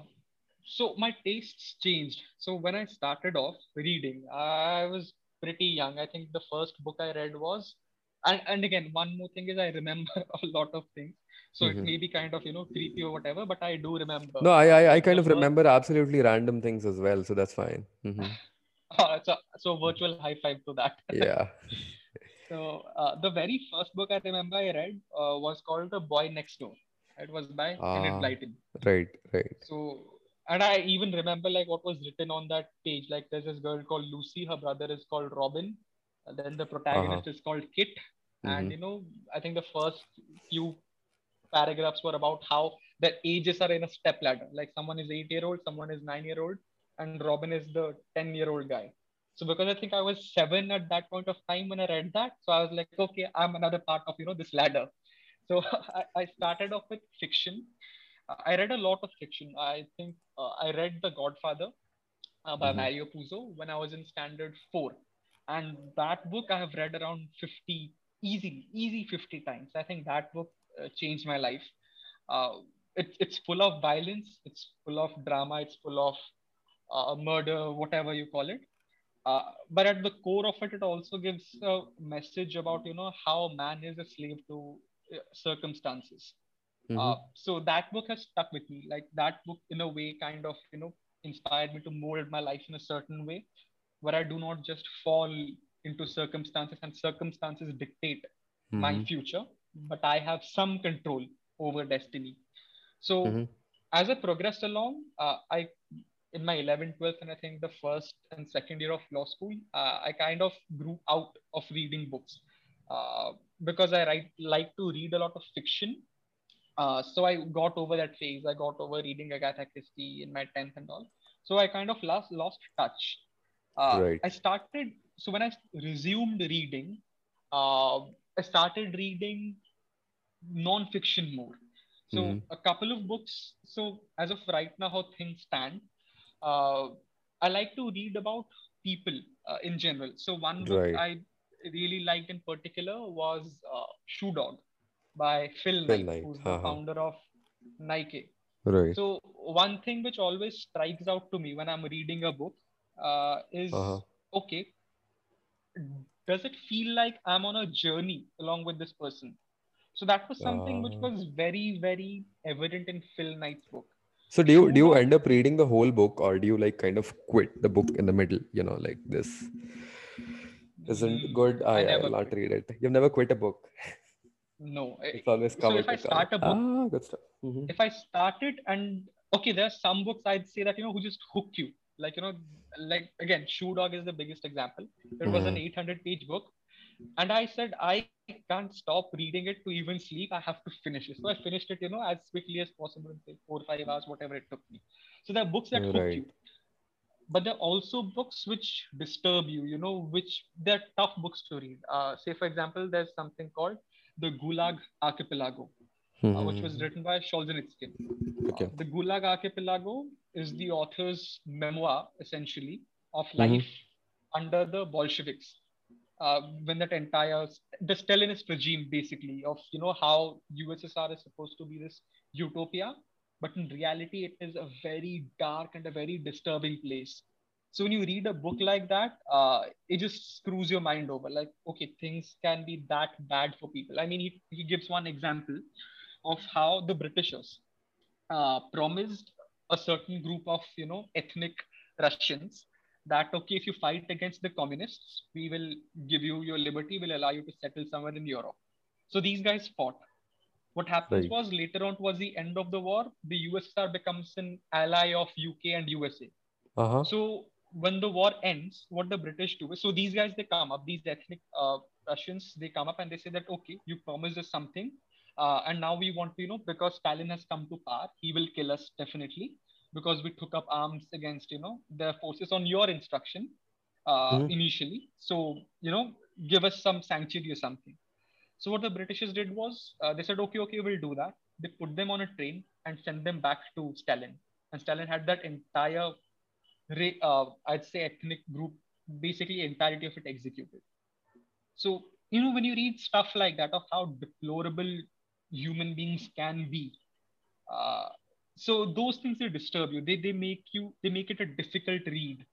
so my tastes changed. So when I started off reading, I was pretty young. I think the first book I read was, and, and again, one more thing is I remember *laughs* a lot of things. So mm-hmm. it may be kind of you know creepy or whatever, but I do remember. No, I I, I kind of remember absolutely random things as well, so that's fine. Mm-hmm. uh, *laughs* so so virtual high five to that. *laughs* yeah. so uh, the very first book I remember I read uh, was called The Boy Next Door. It was by ah, Enid Blyton. Right, right. So and I even remember like what was written on that page. Like there's this girl called Lucy, her brother is called Robin, and then the protagonist uh-huh. is called Kit. Mm-hmm. And you know, I think the first few paragraphs were about how the ages are in a step ladder. Like someone is eight year old, someone is nine year old, and Robin is the ten year old guy. So because I think I was seven at that point of time when I read that, so I was like, okay, I'm another part of you know this ladder. So *laughs* I, I started off with fiction I read a lot of fiction. I think uh, I read The Godfather uh, by mm-hmm. Mario Puzo when I was in standard four. And that book I have read around 50, easily, easy 50 times. I think that book uh, changed my life. Uh, it, it's full of violence, it's full of drama, it's full of uh, murder, whatever you call it. Uh, but at the core of it, it also gives a message about, you know, how man is a slave to circumstances Mm-hmm. Uh, so that book has stuck with me. Like that book, in a way, kind of you know inspired me to mold my life in a certain way, where I do not just fall into circumstances and circumstances dictate mm-hmm. my future, but I have some control over destiny. So mm-hmm. as I progressed along, uh, I in my 11th, 12th, and I think the first and second year of law school, uh, I kind of grew out of reading books uh, because I write, like to read a lot of fiction Uh, so I got over that phase. I got over reading Agatha Christie in my 10th and all. So I kind of lost, lost touch. Uh, right. I started, so when I resumed reading, uh, I started reading non-fiction more. So mm-hmm. a couple of books. So as of right now, how things stand, uh, I like to read about people uh, in general. So one book right. I really liked in particular was uh, Shoe Dog by Phil, Phil Knight, Knight, who's uh-huh. the founder of Nike. Right. So one thing which always strikes out to me when I'm reading a book uh, is uh-huh. okay, does it feel like I'm on a journey along with this person? So that was something uh... which was very, very evident in Phil Knight's book. So do you do you end up reading the whole book or do you like kind of quit the book in the middle? You know, like this isn't mm, good. I, I will not read it. You've never quit a book. *laughs* No, it's always covered. So if I start a book, ah, good stuff. Mm-hmm. If I start it and okay, there are some books I'd say that you know who just hook you. Like you know, like again, Shoe Dog is the biggest example. It mm-hmm. was an 800 page book, and I said I can't stop reading it to even sleep. I have to finish it. So I finished it, you know, as quickly as possible in say four or five hours, whatever it took me. So there are books that right. hook you but there are also books which disturb you you know which they're tough books to read uh, say for example there's something called the Gulag Archipelago, mm-hmm. uh, which was hmm. written by Solzhenitsyn. Okay. The Gulag Archipelago is the author's memoir, essentially, of mm-hmm. life mm-hmm. under the Bolsheviks. Uh, when that entire the Stalinist regime, basically, of you know how USSR is supposed to be this utopia, but in reality, it is a very dark and a very disturbing place. So when you read a book like that, uh, it just screws your mind over. Like, okay, things can be that bad for people. I mean, he, he gives one example of how the Britishers uh, promised a certain group of, you know, ethnic Russians that, okay, if you fight against the communists, we will give you your liberty, we'll allow you to settle somewhere in Europe. So these guys fought. What happens right. was later on towards the end of the war, the USSR becomes an ally of UK and USA. Uh-huh. So when the war ends, what the British do is so these guys they come up, these ethnic uh, Russians they come up and they say that okay, you promised us something, uh, and now we want to you know because Stalin has come to power, he will kill us definitely because we took up arms against you know their forces on your instruction uh, mm-hmm. initially. So you know give us some sanctuary or something. So what the Britishers did was uh, they said okay okay we'll do that. They put them on a train and sent them back to Stalin. And Stalin had that entire uh, I'd say ethnic group, basically entirety of it executed. So, you know, when you read stuff like that of how deplorable human beings can be, uh, so those things they disturb you. They, they make you, they make it a difficult read.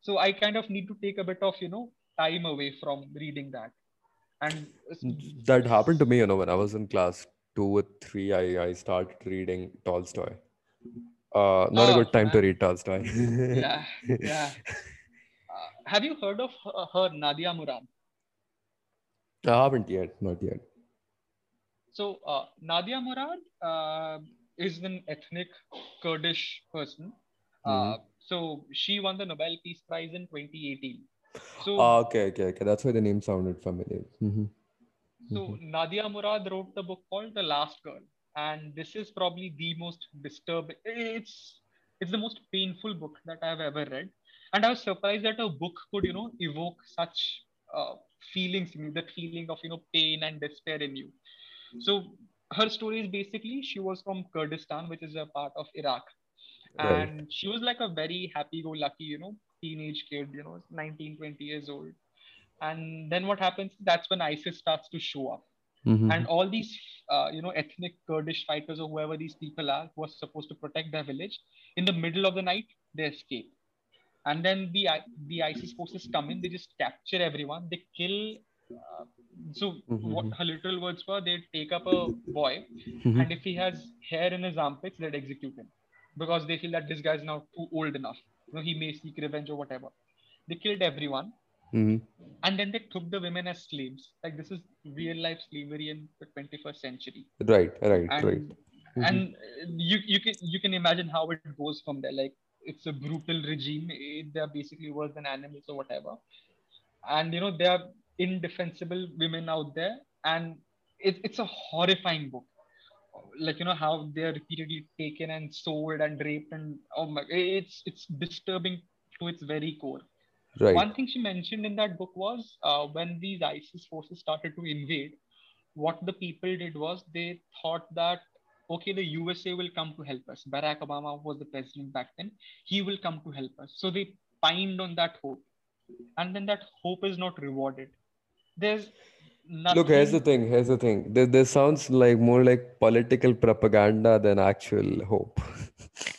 So I kind of need to take a bit of, you know, time away from reading that. And that happened to me, you know, when I was in class two or three, I, I started reading Tolstoy uh, not oh, a good time man. to read Tolstoy. yeah, yeah. *laughs* Uh, have you heard of her, her Nadia Murad? I haven't yet, not yet. So uh, Nadia Murad uh, is an ethnic Kurdish person. Uh, mm-hmm. So she won the Nobel Peace Prize in 2018. So ah, okay, okay, okay. That's why the name sounded familiar. Mm-hmm. So mm-hmm. Nadia Murad wrote the book called The Last Girl and this is probably the most disturbing it's it's the most painful book that i've ever read. And i was surprised that a book could you know evoke such uh, feelings in you that feeling of you know pain and despair in you. So her story is basically she was from kurdistan which is a part of iraq. Right. and she was like a very happy-go-lucky you know teenage kid you know 19 20 years old. And then what happens that's when isis starts to show up Mm-hmm. And all these, uh, you know, ethnic Kurdish fighters or whoever these people are who are supposed to protect their village, in the middle of the night, they escape. And then the the ISIS forces come in, they just capture everyone, they kill. Uh, so mm-hmm. what her literal words were, they take up a boy, mm-hmm. and if he has hair in his armpits, they'd execute him because they feel that this guy is now too old enough. You know, he may seek revenge or whatever. They killed everyone Mm-hmm. And then they took the women as slaves. Like this is real life slavery in the 21st century. Right, right, and, right. Mm-hmm. And you you can you can imagine how it goes from there. Like it's a brutal regime. They're basically worse than animals or whatever. And you know there are indefensible women out there, and it, it's a horrifying book. like you know how they're repeatedly taken and sold and raped and oh my it's it's disturbing to its very core right. one thing she mentioned in that book was uh, when these isis forces started to invade what the people did was they thought that okay the usa will come to help us barack obama was the president back then he will come to help us so they pined on that hope and then that hope is not rewarded there's Nothing. Look, here's the thing. Here's the thing. This, this sounds like more like political propaganda than actual hope. *laughs*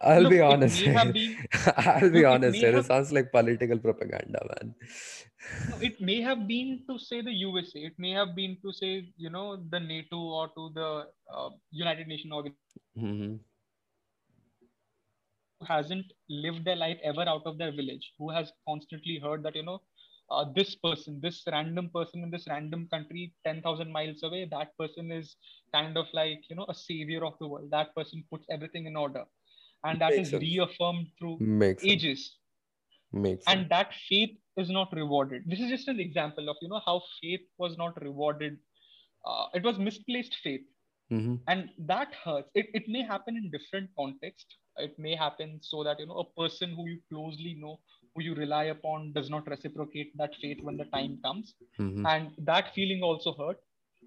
I'll look, be honest. Been, *laughs* I'll be look, honest. It, it sounds like political propaganda, man. it may have been to say the USA. It may have been to say, you know, the NATO or to the uh, United Nations organization. Mm-hmm. Who hasn't lived their life ever out of their village, who has constantly heard that, you know, uh, this person, this random person in this random country, 10,000 miles away, that person is kind of like, you know, a savior of the world. That person puts everything in order. And that Makes is sense. reaffirmed through Makes ages. Sense. Makes and sense. that faith is not rewarded. This is just an example of, you know, how faith was not rewarded. Uh, it was misplaced faith. Mm-hmm. And that hurts. It, it may happen in different contexts. It may happen so that, you know, a person who you closely know who you rely upon does not reciprocate that faith when the time comes mm-hmm. and that feeling also hurt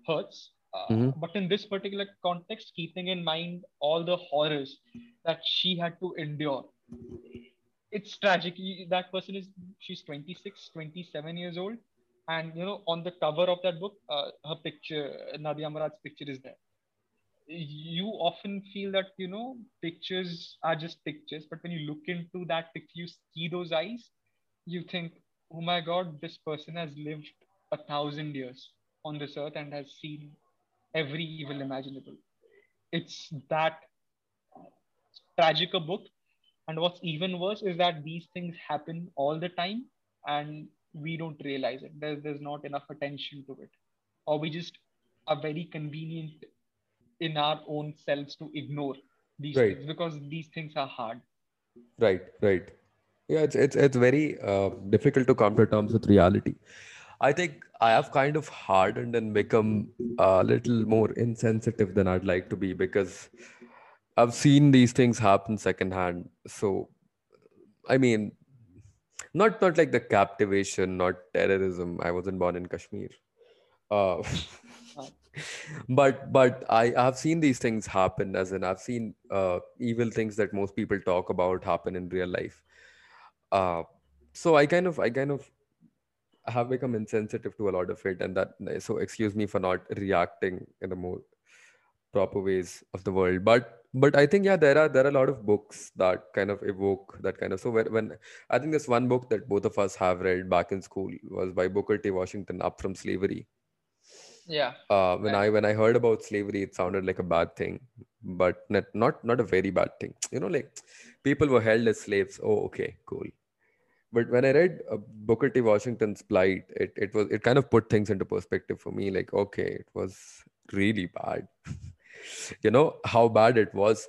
hurts uh, mm-hmm. but in this particular context keeping in mind all the horrors that she had to endure it's tragic. That person is she's 26 27 years old. And you know on the cover of that book uh, her picture nadia murad's picture is there. You often feel that you know pictures are just pictures. But when you look into that picture you see those eyes you think oh my god this person has lived a thousand years on this earth and has seen every evil imaginable. It's that tragic a book. And what's even worse is that these things happen all the time and we don't realize it. There's, there's not enough attention to it. Or we just are very convenient in our own selves to ignore these right. things because these things are hard. Right right. Yeah it's it's, it's very uh, difficult to come to terms with reality i think i have kind of hardened and become a little more insensitive than i'd like to be because i've seen these things happen secondhand. So i mean not not like the captivation not terrorism. I wasn't born in kashmir. Uh, *laughs* but but I have seen these things happen as in I've seen uh, evil things that most people talk about happen in real life. Uh, so I kind of I kind of have become insensitive to a lot of it, and that so excuse me for not reacting in the more proper ways of the world. But but I think yeah, there are there are a lot of books that kind of evoke that kind of. So when, when I think this one book that both of us have read back in school was by Booker T. Washington, Up from Slavery yeah uh, when right. i when i heard about slavery it sounded like a bad thing but not not not a very bad thing you know like people were held as slaves oh okay cool but when i read uh, booker t. Washington's plight it, it was it kind of put things into perspective for me like okay it was really bad. *laughs* You know how bad it was.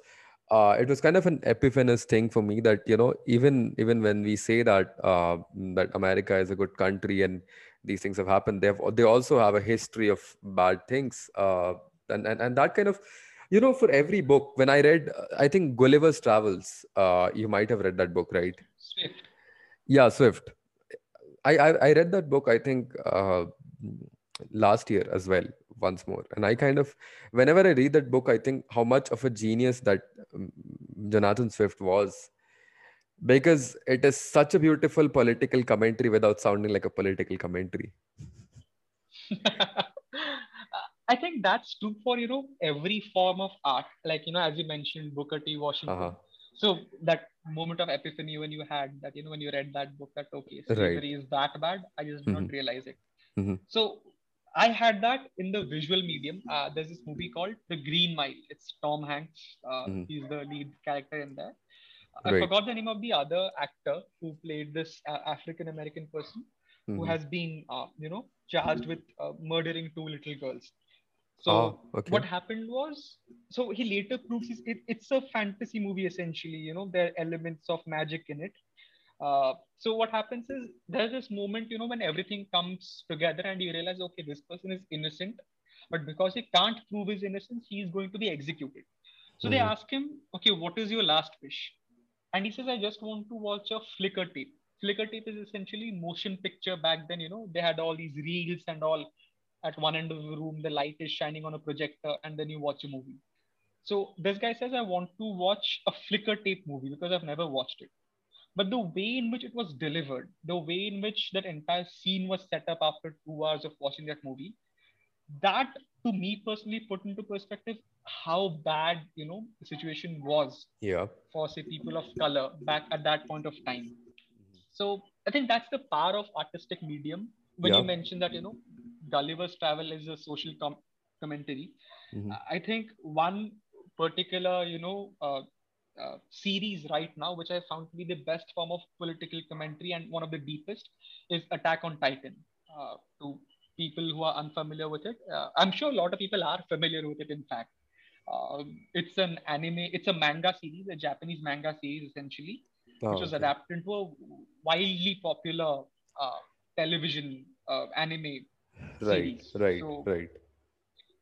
Uh, it was kind of an epiphanous thing for me that you know even even when we say that uh, that America is a good country and these things have happened they have they also have a history of bad things. Uh, and, and and that kind of you know for every book when i read i think gulliver's travels uh, you might have read that book right? Swift yeah swift i i, I read that book i think uh, last year as well once more and i kind of whenever i read that book i think how much of a genius that um, jonathan swift was because it is such a beautiful political commentary without sounding like a political commentary. *laughs* I think that's true for you know every form of art. Like you know, as you mentioned, Booker T. Washington. Uh-huh. So that moment of epiphany when you had that, you know, when you read that book, that okay, slavery right. is that bad. I just did mm-hmm. not realize it. Mm-hmm. So I had that in the visual medium. Uh, there's this movie called The Green Mile. It's Tom Hanks. Uh, mm-hmm. He's the lead character in there. I forgot the name of the other actor who played this uh, African American person mm-hmm. who has been, uh, you know, charged with uh, murdering two little girls. So oh, okay. what happened was, so he later proves it, it's a fantasy movie essentially. You know, there are elements of magic in it. Uh, so what happens is there's this moment, you know, when everything comes together and you realize, okay, this person is innocent. but because he can't prove his innocence, he is going to be executed. So mm-hmm. they ask him, okay, what is your last wish? And he says, I just want to watch a flicker tape. Flicker tape is essentially motion picture back then, you know, they had all these reels and all at one end of the room, the light is shining on a projector, and then you watch a movie. So this guy says, I want to watch a flicker tape movie because I've never watched it. But the way in which it was delivered, the way in which that entire scene was set up after two hours of watching that movie, that to me personally put into perspective how bad you know the situation was yeah for say people of color back at that point of time so i think that's the power of artistic medium when yeah. you mentioned that you know gulliver's travel is a social com- commentary mm-hmm. i think one particular you know uh, uh, series right now which i found to be the best form of political commentary and one of the deepest is attack on titan uh, to people who are unfamiliar with it. Uh, I'm sure a lot of people are familiar with it. In fact, uh, it's an anime. It's a manga series, a Japanese manga series, essentially, oh, which was okay. adapted into a wildly popular uh, television uh, anime. Right, series. right, so, right.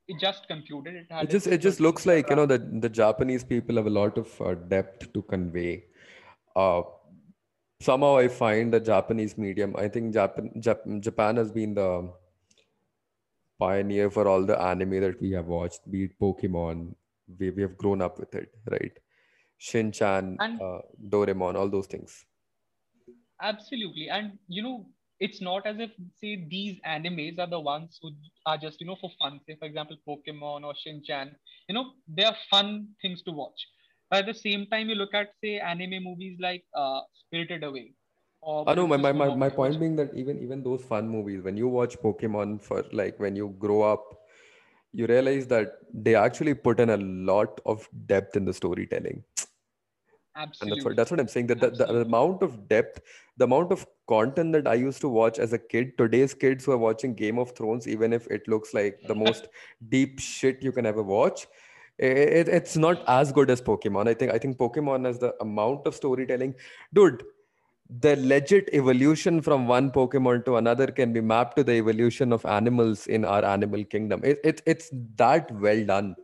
It just concluded. It, it just it just looks like you know that the Japanese people have a lot of uh, depth to convey. Uh, somehow I find the Japanese medium. I think Japan Jap- Japan has been the pioneer for all the anime that we have watched, be it Pokemon. We, we have grown up with it, right? Shin-chan, and, uh, Doraemon, all those things. Absolutely. And, you know, it's not as if, say, these animes are the ones who are just, you know, for fun. Say, for example, Pokemon or Shin-chan, you know, they are fun things to watch. But at the same time, you look at, say, anime movies like uh, Spirited Away, I know my, my, my, my point being that even even those fun movies, when you watch Pokemon for like when you grow up, you realize that they actually put in a lot of depth in the storytelling. Absolutely. And that's what that's what I'm saying. That the, the, amount of depth, the amount of content that I used to watch as a kid, today's kids who are watching Game of Thrones, even if it looks like the most *laughs* deep shit you can ever watch, it, it's not as good as Pokemon. I think I think Pokemon has the amount of storytelling. Dude, the legit evolution from one Pokemon to another can be mapped to the evolution of animals in our animal kingdom. It, it, it's that well done.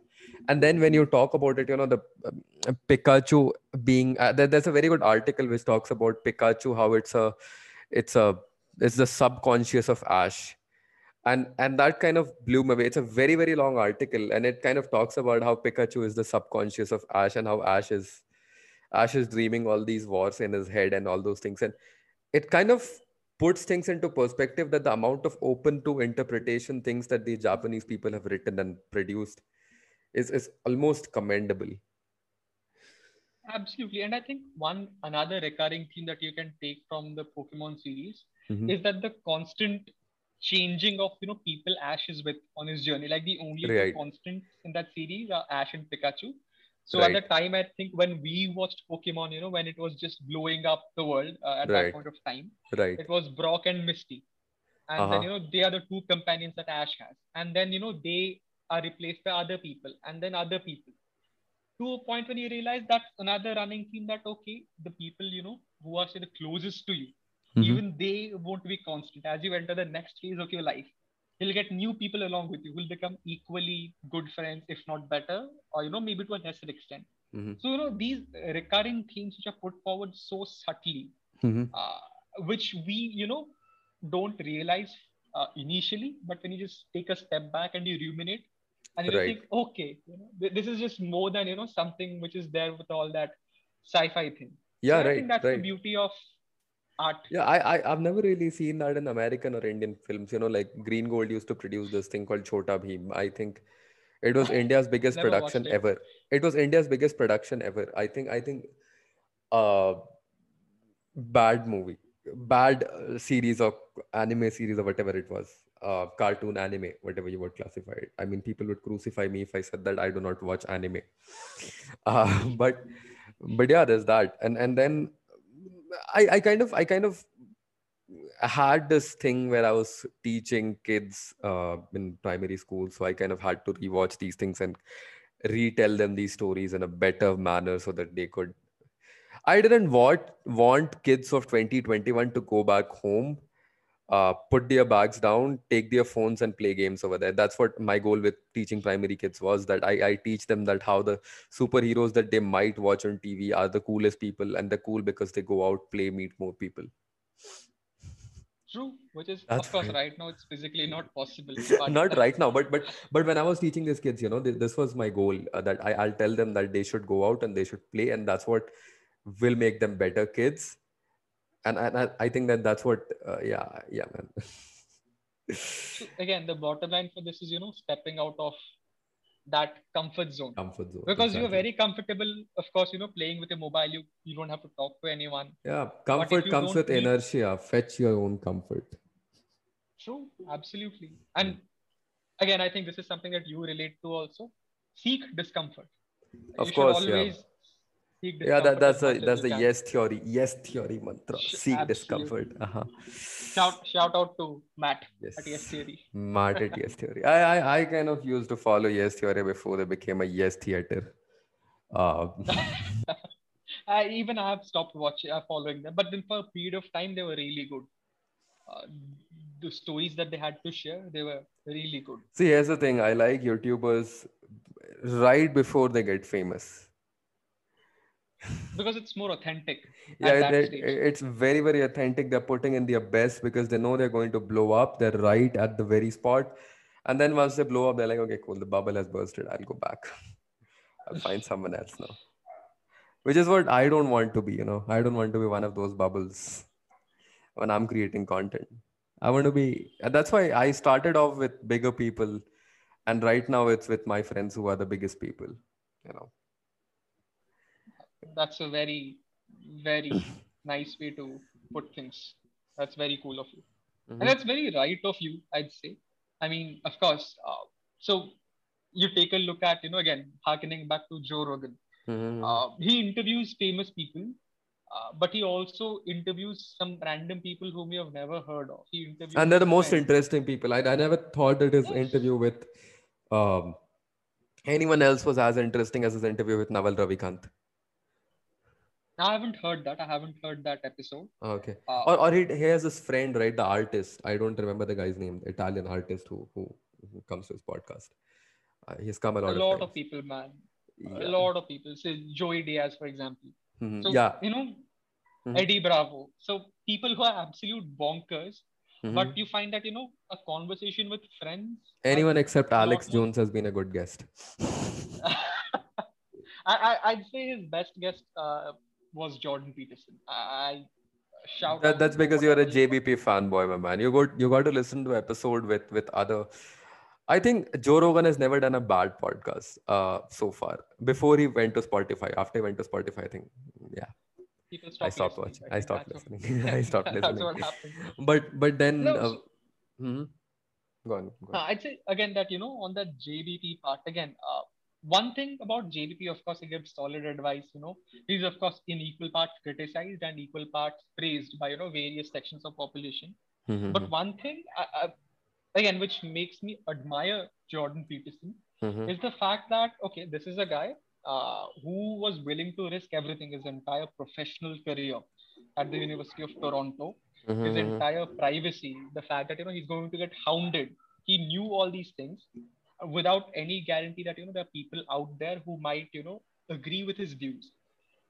And then when you talk about it, you know, the um, Pikachu being, uh, there, there's a very good article which talks about Pikachu, how it's a, it's a, it's the subconscious of Ash. And, and that kind of blew me away. It's a very, very long article. And it kind of talks about how Pikachu is the subconscious of Ash and how Ash is Ash is dreaming all these wars in his head and all those things. And it kind of puts things into perspective that the amount of open to interpretation things that the Japanese people have written and produced is, is almost commendable. Absolutely. And I think one another recurring theme that you can take from the Pokemon series mm-hmm. is that the constant changing of you know people Ash is with on his journey. Like the only right. constants in that series are Ash and Pikachu. So right. at the time, I think when we watched Pokemon, you know, when it was just blowing up the world uh, at right. that point of time, right. it was Brock and Misty. And uh-huh. then, you know, they are the two companions that Ash has. And then, you know, they are replaced by other people and then other people. To a point when you realize that's another running theme that, okay, the people, you know, who are, say, the closest to you, mm-hmm. even they won't be constant. As you enter the next phase of your life, you'll get new people along with you who'll become equally good friends if not better or you know maybe to a lesser extent mm-hmm. so you know these recurring themes which are put forward so subtly mm-hmm. uh, which we you know don't realize uh, initially but when you just take a step back and you ruminate and you right. think okay you know, this is just more than you know something which is there with all that sci-fi thing yeah so right I think that's right. the beauty of art. Yeah, I, I I've never really seen that in American or Indian films. You know, like Green Gold used to produce this thing called chota Bheem. I think it was *laughs* India's biggest production it. ever. It was India's biggest production ever. I think I think uh bad movie, bad uh, series of anime series or whatever it was. Uh, cartoon anime, whatever you would classify it. I mean, people would crucify me if I said that I do not watch anime. *laughs* Uh, but but yeah, there's that, and and then I, I kind of I kind of had this thing where I was teaching kids uh, in primary school, so I kind of had to rewatch these things and retell them these stories in a better manner so that they could. I didn't want want kids of 2021 to go back home uh, put their bags down, take their phones and play games over there. That's what my goal with teaching primary kids was that I, I teach them that how the superheroes that they might watch on TV are the coolest people and they're cool because they go out, play, meet more people. True, which is That's of course right now it's physically not possible. *laughs* not right now, but but *laughs* but when I was teaching these kids, you know, this, this was my goal uh, that I, I'll tell them that they should go out and they should play, and that's what will make them better kids and, and I, think that that's what uh, yeah yeah man. So again the bottom line for this is you know stepping out of that comfort zone. Comfort zone because exactly. you're very comfortable of course you know playing with a mobile. You you don't have to talk to anyone. Yeah comfort comes with inertia. Fetch your own comfort. True absolutely. And again i think this is something that you relate to also. Seek discomfort. Of you course always yeah yeah that, that's a that's the yes theory yes theory mantra. Seek Absolutely. discomfort uh-huh. shout shout out to matt yes. at yes theory. Matt at yes theory. I, I i kind of used to follow yes theory before they became a yes theater. Uh, *laughs* I, even i have stopped watching uh, following them but then for a period of time they were really good. Uh, the stories that they had to share they were really good. See here's the thing. I like youtubers right before they get famous because it's more authentic yeah it's very very authentic. They're putting in their best because they know they're going to blow up. They're right at the very spot. And then once they blow up they're like okay cool. The bubble has bursted. I'll go back. *laughs* I'll find someone else now. Which is what i don't want to be you know? I don't want to be one of those bubbles when i'm creating content. I want to be that's why i started off with bigger people. And right now it's with my friends who are the biggest people you know that's a very very *laughs* nice way to put things that's very cool of you mm-hmm. and that's very right of you i'd say i mean of course uh, so you take a look at you know again harkening back to joe rogan mm-hmm. uh, he interviews famous people uh, but he also interviews some random people whom you have never heard of. He interviews and they're the most friends. interesting people. I, I never thought that his yes. interview with um, anyone else was as interesting as his interview with Naval Ravikant. I haven't heard that. I haven't heard that episode. Okay. Uh, or or he, he has this friend, right? The artist. I don't remember the guy's name. The Italian artist who who, who comes to his podcast. Uh, he's come a lot. A of lot of, people, man. Yeah. A lot of people. Say Joey Diaz, for example. Mm-hmm. So yeah. you know, mm-hmm. Eddie Bravo. So people who are absolute bonkers. Mm-hmm. But you find that you know a conversation with friends. Anyone except Alex Jones has been a good guest. *laughs* I, I would say his best guest uh, was Jordan Peterson. I shout. That, that's because you're a JBP fanboy, my man. You got you got to listen to episode with with other. I think Joe Rogan has never done a bad podcast uh, so far. Before he went to Spotify, after he went to Spotify, I think, yeah. I stopped watching. I stopped listening. *laughs* I stopped listening. But but then. No, uh, hmm Go on. Go on. Uh, I'd say again that you know on that JBP part again. Uh, one thing about JBP, of course, he gives solid advice. You know, he's of course in equal parts criticized and equal parts praised by you know various sections of population. Mm-hmm. But one thing, again, which makes me admire Jordan Peterson mm-hmm. is the fact that okay, this is a guy uh, who was willing to risk everything, his entire professional career at the University of Toronto, mm-hmm. his entire privacy, the fact that you know he's going to get hounded. He knew all these things, without any guarantee that you know there are people out there who might you know agree with his views.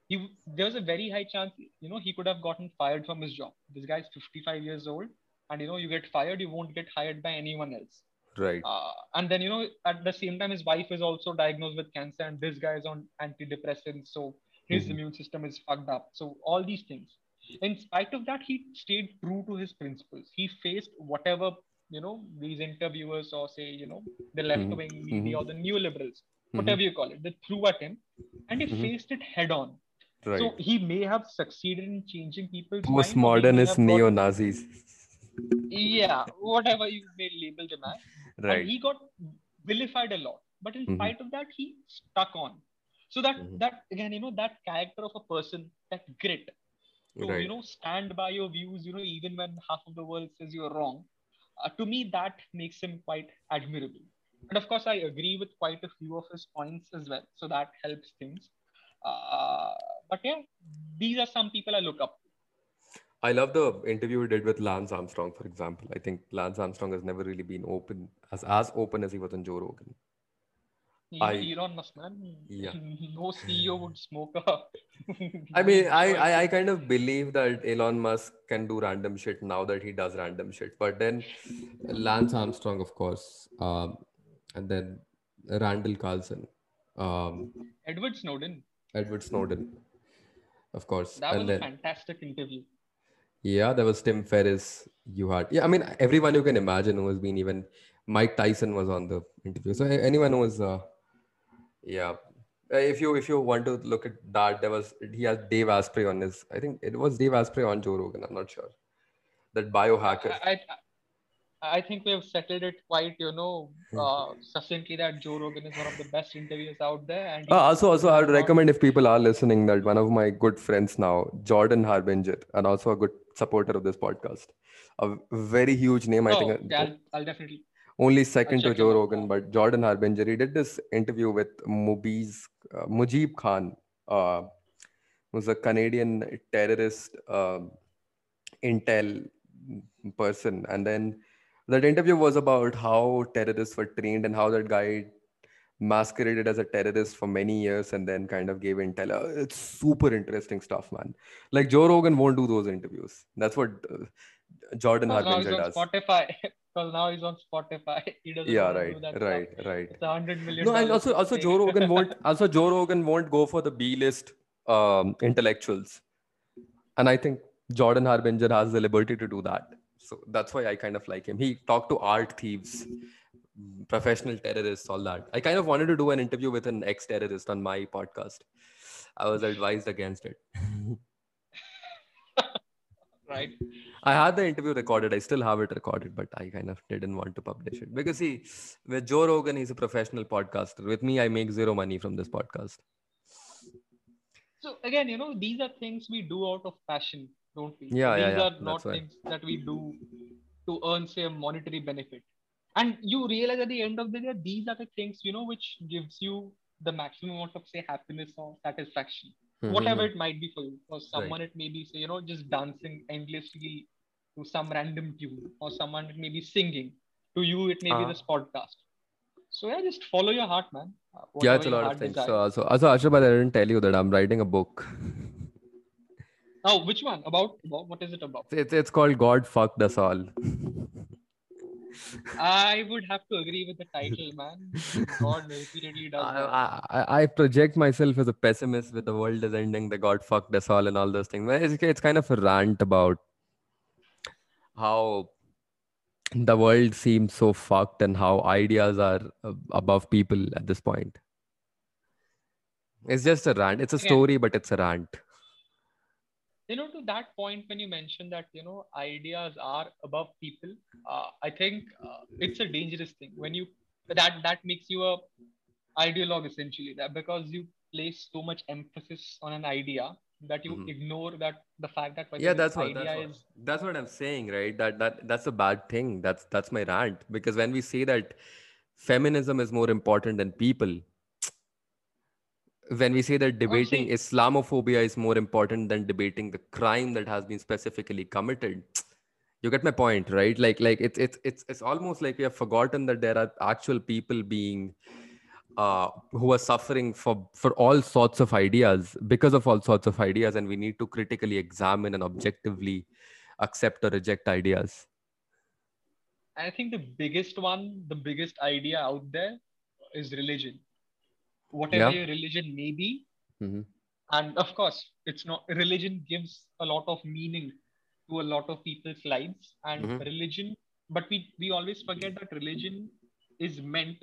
He there's a very high chance you know he could have gotten fired from his job. This guy's 55 years old and you know you get fired you won't get hired by anyone else. Right. Uh, and then you know at the same time his wife is also diagnosed with cancer and this guy is on antidepressants so his mm-hmm. immune system is fucked up. So all these things. In spite of that he stayed true to his principles. He faced whatever you know these interviewers or say you know the left wing mm-hmm. media mm-hmm. or the neoliberals mm-hmm. whatever you call it they threw at him and he mm-hmm. faced it head on right. so he may have succeeded in changing people's postmodernist neo-nazis yeah whatever you may label them as right and he got vilified a lot but in mm-hmm. spite of that he stuck on so that mm-hmm. that again you know that character of a person that grit to right. you know stand by your views you know even when half of the world says you're wrong uh, to me that makes him quite admirable and of course i agree with quite a few of his points as well so that helps things uh, but yeah these are some people i look up to I love the interview he did with Lance Armstrong, for example. I think Lance Armstrong has never really been open as as open as he was on Joe Rogan. I, Elon Musk, man. Yeah. *laughs* No CEO would smoke. I mean, *laughs* I, I, I kind of believe that Elon Musk can do random shit now that he does random shit. But then Lance Armstrong, of course, um, and then Randall Carlson, um, Edward Snowden. Edward Snowden, of course. That and was then, a fantastic interview. Yeah, there was Tim Ferriss. You had, yeah, I mean, everyone you can imagine who has been even Mike Tyson was on the interview. So anyone who was, uh, yeah. Uh, if you if you want to look at that, there was he has Dave Asprey on his. I think it was Dave Asprey on Joe Rogan. I'm not sure. That biohacker. I, I, I think we have settled it quite, you know, hmm. uh, succinctly that Joe Rogan is one of the best interviewers out there. And uh, also, also, I would recommend if people are listening that one of my good friends now, Jordan Harbinger, and also a good supporter of this podcast, a very huge name. I oh, think. Yeah, I'll, I'll, definitely. Only second to Joe Rogan, but Jordan Harbinger. He did this interview with Mubiz, uh, Mujib Khan, uh, who's a Canadian terrorist uh, intel person, and then that interview was about how terrorists were trained and how that guy masqueraded as a terrorist for many years and then kind of gave intel. Uh, it's super interesting stuff, man. Like Joe Rogan won't do those interviews. That's what uh, Jordan Harbinger does. Spotify. *laughs* Because now he's on Spotify. *laughs* He doesn't yeah, right, right, stuff. right. It's hundred million. No, and also, also Joe Rogan *laughs* won't. Also, Joe Rogan won't go for the B list um, intellectuals, and I think Jordan Harbinger has the liberty to do that so that's why i kind of like him he talked to art thieves professional terrorists all that i kind of wanted to do an interview with an ex-terrorist on my podcast i was advised against it *laughs* right i had the interview recorded i still have it recorded but i kind of didn't want to publish it because see with joe rogan he's a professional podcaster with me i make zero money from this podcast so again you know these are things we do out of passion don't we? Yeah, These yeah, yeah. are not things that we do to earn, say, a monetary benefit. And you realize at the end of the day, these are the things, you know, which gives you the maximum amount of, say, happiness or satisfaction, mm-hmm. whatever it might be for you. For someone, right. it may be, say, you know, just dancing endlessly to some random tune, or someone may be singing. To you, it may uh-huh. be this podcast. So yeah, just follow your heart, man. Uh, yeah, it's a lot of things. So, so, also, Ashirbad, I didn't tell you that I'm writing a book. Oh, which one? About, about what is it about? It's it's called God fucked us all. I would have to agree with the title, man. God repeatedly does. I, I, I, project myself as a pessimist with the world is ending, the God fucked us all, and all those things. It's, it's kind of a rant about how the world seems so fucked and how ideas are above people at this point. It's just a rant. It's a story, yeah. but it's a rant you know to that point when you mentioned that you know ideas are above people uh, i think uh, it's a dangerous thing when you that that makes you a ideologue essentially that because you place so much emphasis on an idea that you mm-hmm. ignore that the fact that yeah that's what that's what, is... that's what i'm saying right that that that's a bad thing that's that's my rant because when we say that feminism is more important than people when we say that debating Islamophobia is more important than debating the crime that has been specifically committed, you get my point, right? Like, like it's it's it's it's almost like we have forgotten that there are actual people being uh, who are suffering for for all sorts of ideas because of all sorts of ideas, and we need to critically examine and objectively accept or reject ideas. I think the biggest one, the biggest idea out there is religion whatever yeah. your religion may be. Mm-hmm. And of course, it's not religion gives a lot of meaning to a lot of people's lives and mm-hmm. religion, but we, we always forget that religion is meant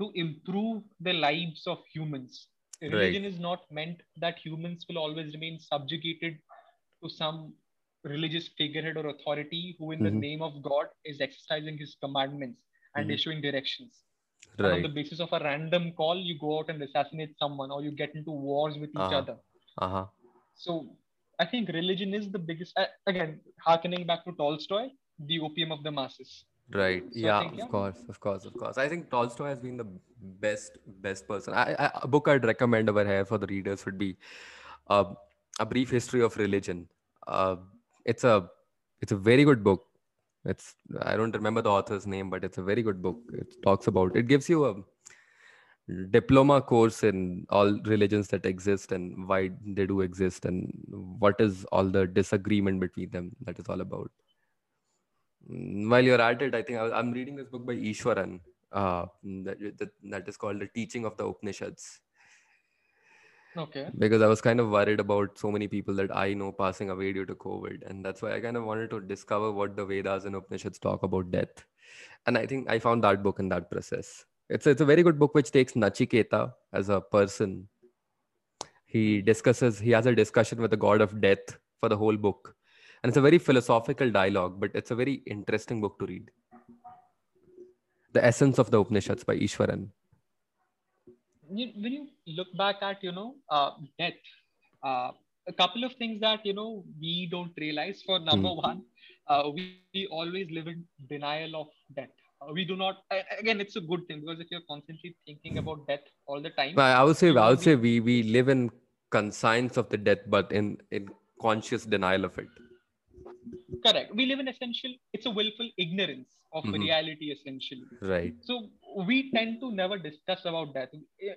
to improve the lives of humans. Religion right. is not meant that humans will always remain subjugated to some religious figurehead or authority who, in mm-hmm. the name of God, is exercising his commandments and mm-hmm. issuing directions right. on the basis of a random call you go out and assassinate someone or you get into wars with each uh-huh. other uh-huh. so i think religion is the biggest uh, again harkening back to tolstoy the opium of the masses right. So yeah, think, yeah, of course of course of course. I think tolstoy has been the best best person. I, I, a book i'd recommend over here for the readers would be uh, a brief history of religion. Uh, it's a it's a very good book. It's i don't remember the author's name but it's a very good book. It talks about it gives you a diploma course in all religions that exist and why they do exist and what is all the disagreement between them that is all about while you're at it i think I am reading this book by Easwaran uh, that, that, that is called the teaching of the upanishads Okay. Because I was kind of worried about so many people that I know passing away due to COVID. And that's why I kind of wanted to discover what the Vedas and Upanishads talk about death. And I think I found that book in that process. It's, it's a very good book which takes Nachiketa as a person. He discusses, he has a discussion with the god of death for the whole book. And it's a very philosophical dialogue, but it's a very interesting book to read. The Essence of the Upanishads by Easwaran when you look back at you know uh, death uh, a couple of things that you know we don't realize for number mm. one uh, we, we, always live in denial of death uh, we do not again it's a good thing because if you're constantly thinking about death all the time i would say i would say we we live in conscience of the death but in in conscious denial of it correct we live in essential it's a willful ignorance of mm-hmm. reality essentially right so we tend to never discuss about death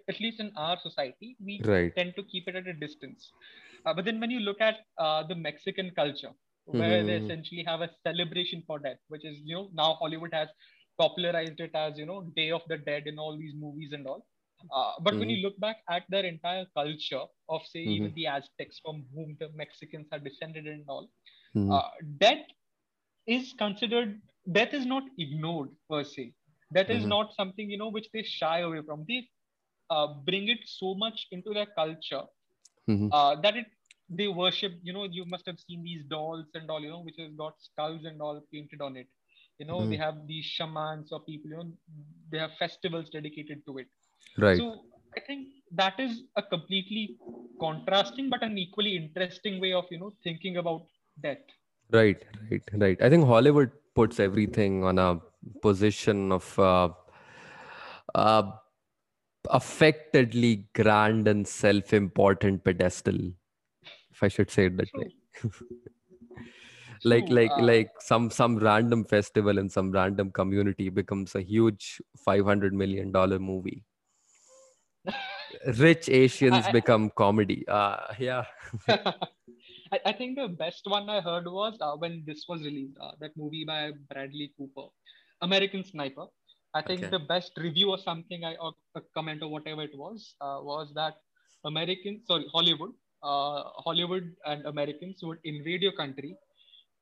at least in our society we right. tend to keep it at a distance uh, but then when you look at uh, the mexican culture where mm-hmm. they essentially have a celebration for death which is you know now hollywood has popularized it as you know day of the dead in all these movies and all uh, but mm-hmm. when you look back at their entire culture of say mm-hmm. even the aztecs from whom the mexicans are descended and all mm-hmm. uh, death is considered death is not ignored per se that is mm-hmm. not something you know which they shy away from they uh, bring it so much into their culture mm-hmm. uh, that it they worship you know you must have seen these dolls and all you know which has got skulls and all painted on it you know mm-hmm. they have these shamans or people you know they have festivals dedicated to it right so i think that is a completely contrasting but an equally interesting way of you know thinking about death right right right. I think hollywood puts everything on a position of uh, uh, affectedly grand and self-important pedestal if i should say it that way. *laughs* Like like uh, like some some random festival in some random community becomes a huge 500 million dollar movie. *laughs* Rich asians I, become comedy. Uh yeah *laughs* I, I, think the best one i heard was uh, when this was released uh, that movie by bradley cooper American Sniper. I think okay. the best review or something I or a comment or whatever it was uh, was that American sorry Hollywood uh, Hollywood and Americans would invade your country,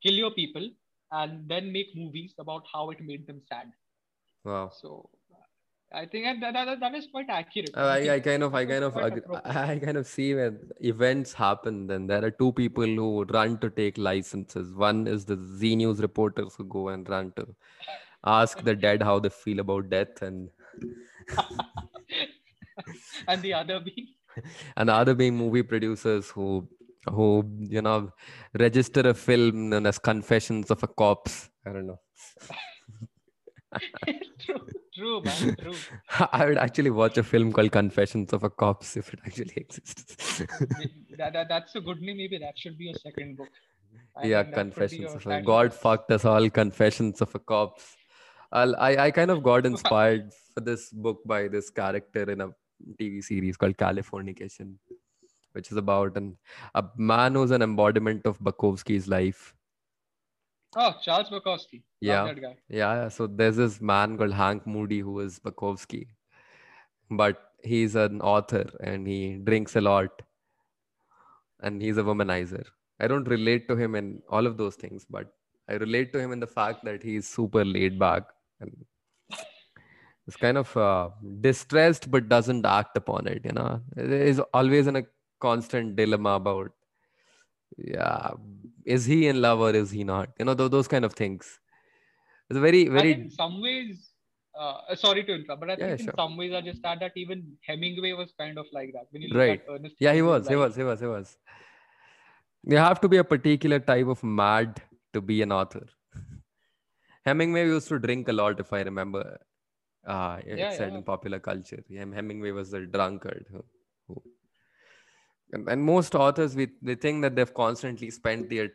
kill your people, and then make movies about how it made them sad. Wow. So I think that, that, that is quite accurate. Uh, I, I kind of, I kind of, I kind of see when events happen. Then there are two people who run to take licenses. One is the Zee News reporters who go and run to ask the dead how they feel about death and *laughs* and the other being *laughs* and the other being movie producers who who you know register a film known as confessions of a corpse i don't know *laughs* true true man. *laughs* True. I would actually watch a film called confessions of a corpse if it actually exists. That, that, that's a good name. Maybe that should be a second book. I yeah confessions of a god fucked us all confessions of a corpse I'll, I I kind of got inspired for this book by this character in a TV series called Californication, which is about an a man who's an embodiment of Bukowski's life. Oh, Charles Bukowski. Yeah. yeah, yeah. So there's this man called Hank Moody who is Bukowski, but he's an author and he drinks a lot, and he's a womanizer. I don't relate to him in all of those things, but I relate to him in the fact that he's super laid back and is kind of uh, distressed but doesn't act upon it. You know, is always in a constant dilemma about, yeah, is he in love or is he not? You know, th- those kind of things. It's very, very. in some ways, uh, sorry to interrupt, but I think yeah, in some ways I just add that even Hemingway was kind of like that. When you look right. at Ernest yeah, he was, he was, he was, he was. You have to be a particular type of mad to be an author. *laughs* Hemingway used to drink a lot, if I remember. Uh, yeah, said yeah. in popular culture. Hemingway was a drunkard who and, and most authors we they think that they've constantly spent their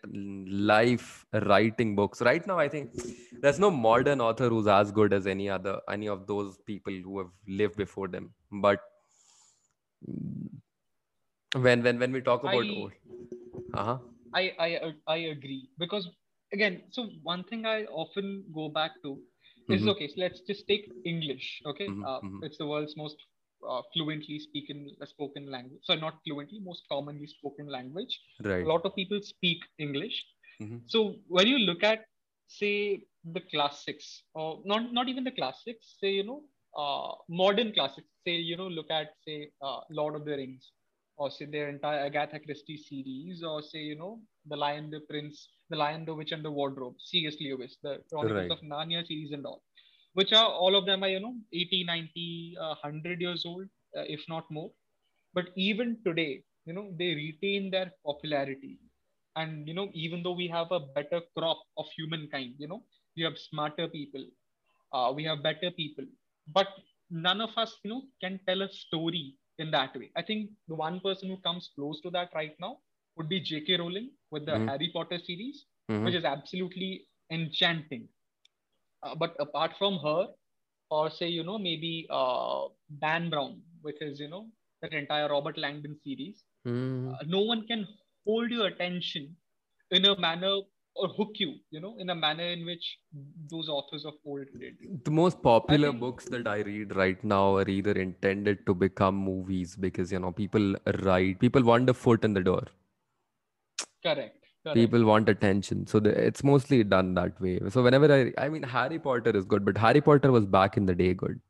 life writing books right now i think there's no modern author who's as good as any other any of those people who have lived before them but when when when we talk about I, uh-huh I, I i agree because again so one thing i often go back to is mm-hmm. okay so let's just take english okay mm-hmm. Uh, mm-hmm. it's the world's most uh, fluently speaking uh, spoken language so not fluently most commonly spoken language right a lot of people speak english mm-hmm. so when you look at say the classics or not not even the classics say you know uh, modern classics say you know look at say uh, lord of the rings or say their entire agatha christie series or say you know the lion the prince the lion the witch and the wardrobe cs lewis the chronicles right. of narnia series and all which are all of them are you know 80 90 uh, 100 years old uh, if not more. But even today you know they retain their popularity. And you know even though we have a better crop of humankind you know we have smarter people uh, we have better people. But none of us you know can tell a story in that way. I think the one person who comes close to that right now would be jk rowling with the mm-hmm. harry potter series mm-hmm. which is absolutely enchanting uh, but apart from her, or say, you know, maybe uh, Dan Brown, which is, you know, that entire Robert Langdon series, mm. uh, no one can hold your attention in a manner or hook you, you know, in a manner in which those authors of old did. The most popular think, books that I read right now are either intended to become movies because, you know, people write, people want a foot in the door. Correct. Correct. people want attention. So the, it's mostly done that way. So whenever i i mean harry potter is good but harry potter was back in the day good.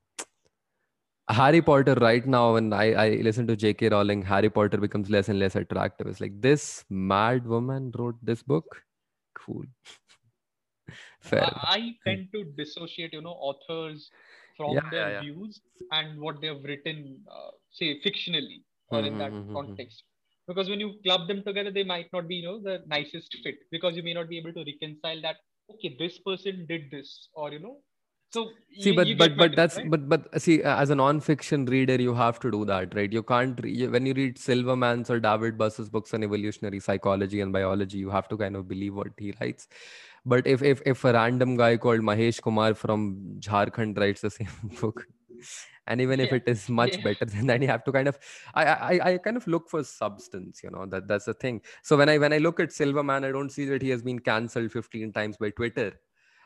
Harry potter right now when i i listen to jk rowling harry potter becomes less and less attractive. It's like this mad woman wrote this book? Cool. *laughs* Fair I, I tend to dissociate you know authors from yeah, their yeah, yeah. views and what they've written uh, say fictionally or mm-hmm, in that mm-hmm, mm-hmm. context because when you club them together they might not be you know the nicest fit. Because you may not be able to reconcile that okay this person did this or you know. So see you, but you but but that's right? but but see uh, as a non-fiction reader you have to do that right? You can't re- when you read silverman's or david buss's books on evolutionary psychology and biology you have to kind of believe what he writes. But if if if a random guy called mahesh kumar from jharkhand writes the *laughs* same book and even if it is much yeah. *laughs* better than that you have to kind of I, I i kind of look for substance you know that that's the thing so when i when i look at silverman i don't see that he has been cancelled 15 times by twitter